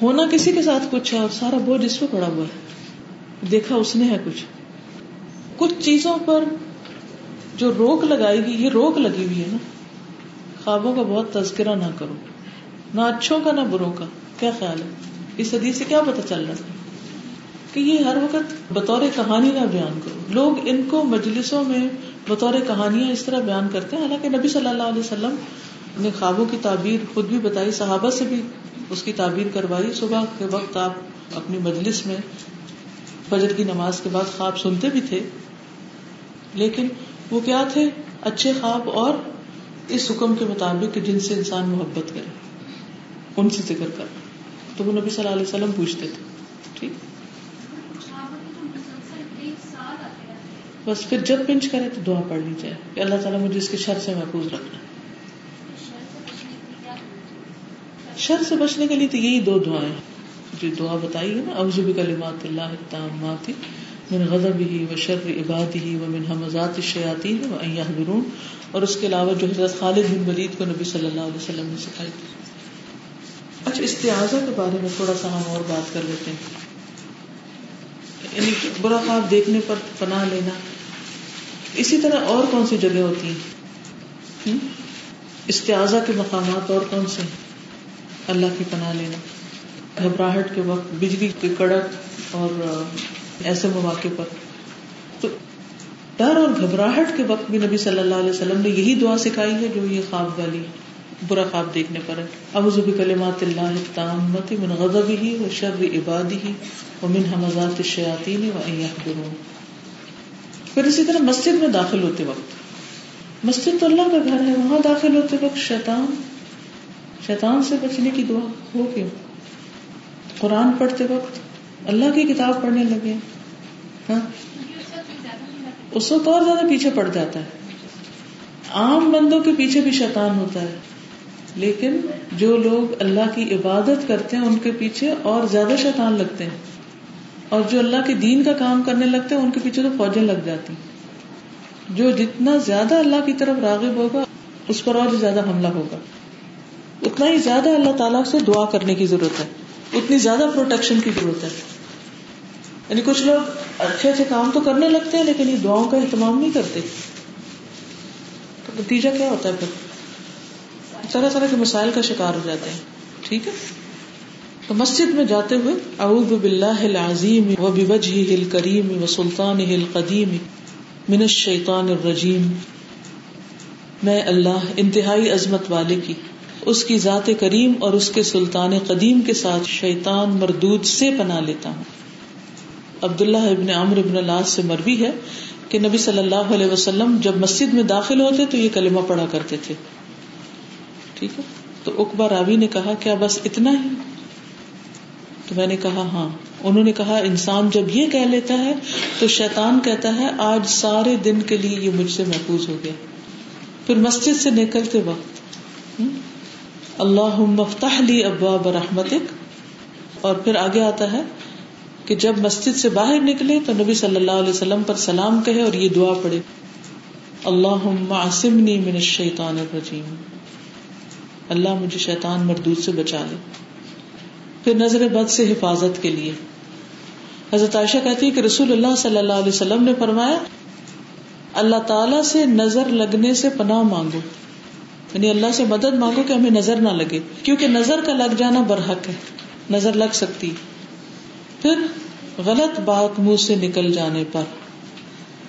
ہونا کسی کے ساتھ کچھ ہے اور سارا بوجھ اس پہ پڑا ہوا ہے۔ دیکھا اس نے ہے کچھ۔ کچھ چیزوں پر جو روک لگائے گی یہ روک لگی ہوئی ہے نا۔ خوابوں کا بہت تذکرہ نہ کرو۔ نہ اچھوں کا نہ بروں کا۔ کیا خیال ہے؟ اس حدیث سے کیا پتا چل رہا کہ یہ ہر وقت بطور کہانی نہ بیان کرو۔ لوگ ان کو مجلسوں میں بطور کہانیاں اس طرح بیان کرتے ہیں۔ حالانکہ نبی صلی اللہ علیہ وسلم نے خوابوں کی تعبیر خود بھی بتائی، صحابہ سے بھی اس کی تعبیر کروائی۔ صبح کے وقت آپ اپنی مجلس میں فجر کی نماز کے بعد خواب سنتے بھی تھے۔ لیکن وہ کیا تھے؟ اچھے خواب اور اس حکم کے مطابق جن سے انسان محبت کرے۔ ان سے ذکر کر تو وہ نبی صلی اللہ علیہ وسلم پوچھتے تھے۔ ٹھیک۔ بس پھر جب پنچ کرے تو دعا پڑھ لی جائے۔ کہ اللہ تعالیٰ مجھے اس کے شر سے محفوظ رکھنا۔ شر سے بچنے کے لیے تو یہی دو دعائیں۔ جو دعا بتائی ہے نا ابزب کلمات اللہ التامات من غضبه وشر عباده ومن همزات الشیاطین وان يحضرون اور اس کے علاوہ جو حضرت خالد بن ولید کو نبی صلی اللہ علیہ وسلم نے سکھائی۔ تھی اچھا استعاذہ کے بارے میں تھوڑا سا ہم اور بات کر لیتے ہیں۔ یعنی برا خواب دیکھنے پر پناہ لینا۔ اسی طرح اور کون سی جگہ ہوتی ہیں؟ استعاذہ کے مقامات اور کون سے اللہ کی پناہ لینا۔ گھبراہٹ کے وقت، بجلی کے کڑک اور ایسے مواقع پر۔ تو ڈر اور گھبراہٹ کے وقت بھی نبی صلی اللہ علیہ وسلم نے یہی دعا سکھائی ہے جو یہ خواب والی برا خواب دیکھنے پر ہے۔ ابو ظبی کلمات اللہ تامت من غضبه وشر عباده ومن همزات الشیاطین وان يحضرون پھر اسی طرح مسجد میں داخل ہوتے وقت، مسجد تو اللہ کا گھر ہے، وہاں داخل ہوتے وقت شیطان شیطان سے بچنے کی دعا ہو کیوں قرآن پڑھتے وقت اللہ کی کتاب پڑھنے لگے۔ ہاں؟ اس وقت اور زیادہ پیچھے پڑ جاتا ہے۔ عام بندوں کے پیچھے بھی شیطان ہوتا ہے۔ لیکن جو لوگ اللہ کی عبادت کرتے ہیں، ان کے پیچھے اور زیادہ شیطان لگتے ہیں۔ اور جو اللہ کے دین کا کام کرنے لگتے ہیں، ان کے پیچھے تو فوجیں لگ جاتی جو جتنا زیادہ اللہ کی طرف راغب ہوگا، اس پر اور زیادہ حملہ ہوگا۔ اتنا ہی زیادہ اللہ تعالیٰ سے دعا کرنے کی ضرورت ہے۔ اتنی زیادہ پروٹیکشن کی ضرورت ہے۔ یعنی کچھ لوگ اچھے اچھے کام تو کرنے لگتے ہیں، لیکن یہ دعاؤں کا اہتمام نہیں کرتے۔ تو نتیجہ کیا ہوتا ہے پھر؟ طرح طرح کے مسائل کا شکار ہو جاتے ہیں۔ ٹھیک ہے؟ تو مسجد میں جاتے ہوئے اعوذ باللہ العظیم و بوجہہ الکریم و سلطانہ القدیم من الشیطان الرجیم۔ میں اللہ انتہائی عظمت والے کی، اس کی ذات کریم اور اس کے سلطان قدیم کے ساتھ شیطان مردود سے پناہ لیتا ہوں۔ عبداللہ ابن عمر ابن اللہ سے مربی ہے کہ نبی صلی اللہ علیہ وسلم جب مسجد میں داخل ہوتے تو یہ کلمہ پڑھا کرتے تھے۔ ٹھیک ہے؟ تو اکبا راوی نے کہا، کیا بس اتنا ہی؟ تو میں نے کہا ہاں. انہوں نے کہا، انسان جب یہ کہہ لیتا ہے تو شیطان کہتا ہے، آج سارے دن کے لیے یہ مجھ سے محفوظ ہو گیا۔ پھر مسجد سے نکلتے وقت اللہ مفتح لی ابا برحمتک اور پھر آگے آتا ہے کہ جب مسجد سے باہر نکلے تو نبی صلی اللہ علیہ وسلم پر سلام کہے اور یہ دعا پڑھے اللہ عاصمنی من الشیطان الرجیم اللہ مجھے شیطان مردود سے بچا لے۔ پھر نظر بد سے حفاظت کے لیے۔ حضرت عائشہ کہتی ہے کہ رسول اللہ صلی اللہ علیہ وسلم نے فرمایا، اللہ تعالی سے نظر لگنے سے پناہ مانگو۔ یعنی اللہ سے مدد مانگو کہ ہمیں نظر نہ لگے، کیونکہ نظر کا لگ جانا برحق ہے۔ نظر لگ سکتی۔ پھر غلط بات منہ سے نکل جانے پر۔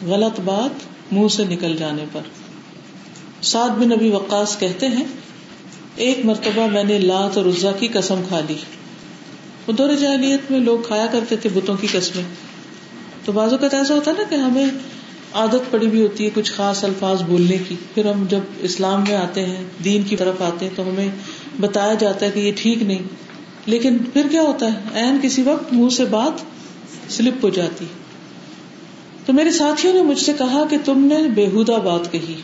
غلط بات منہ سے نکل جانے پر۔ سعد بن نبی وقاص کہتے ہیں ایک مرتبہ میں نے لات اور عزا کی قسم کھا لی۔ وہ دور جاہلیت میں لوگ کھایا کرتے تھے بتوں کی قسمیں۔ تو بازو کا ایسا ہوتا نا کہ ہمیں عادت پڑی بھی ہوتی ہے کچھ خاص الفاظ بولنے کی۔ پھر ہم جب اسلام میں آتے ہیں، دین کی طرف آتے ہیں، تو ہمیں بتایا جاتا ہے کہ یہ ٹھیک نہیں۔ لیکن پھر کیا ہوتا ہے؟ این کسی وقت منہ سے بات سلپ ہو جاتی۔ تو میرے ساتھیوں نے مجھ سے کہا کہ تم نے بےحدہ بات کہی۔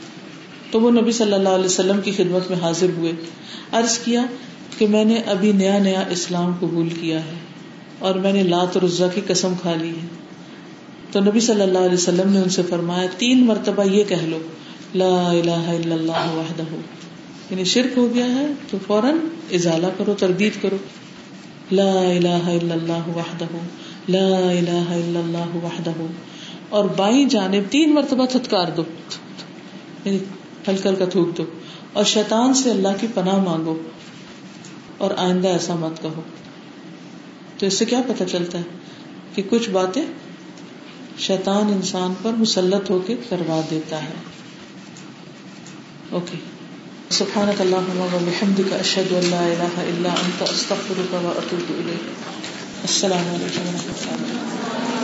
تو وہ نبی صلی اللہ علیہ وسلم کی خدمت میں حاضر ہوئے۔ عرض کیا کہ میں نے ابھی نیا نیا اسلام قبول کیا ہے اور میں نے لات اور عزا کی قسم کھا لی ہے۔ تو نبی صلی اللہ علیہ وسلم نے ان سے فرمایا، تین مرتبہ یہ کہہ لو، لا الہ الا اللہ وحدہ۔ یعنی شرک ہو گیا ہے، تو فوراً ازالہ کرو، تردید کرو۔ لا الہ الا اللہ وحدہ، لا الہ الا اللہ وحدہ۔ اور بائیں جانب تین مرتبہ تھتکار دو۔ یعنی ہلکا ہلکا تھوک دو اور شیطان سے اللہ کی پناہ مانگو اور آئندہ ایسا مت کہو۔ تو اس سے کیا پتہ چلتا ہے کہ کچھ باتیں شیطان انسان پر مسلط ہو کے کروا دیتا ہے۔ اوکے۔ سبحانك اللهم وبحمدك اشهد ان لا اله الا انت استغفرك واتوب اليك السلام علیکم و رحمۃ اللہ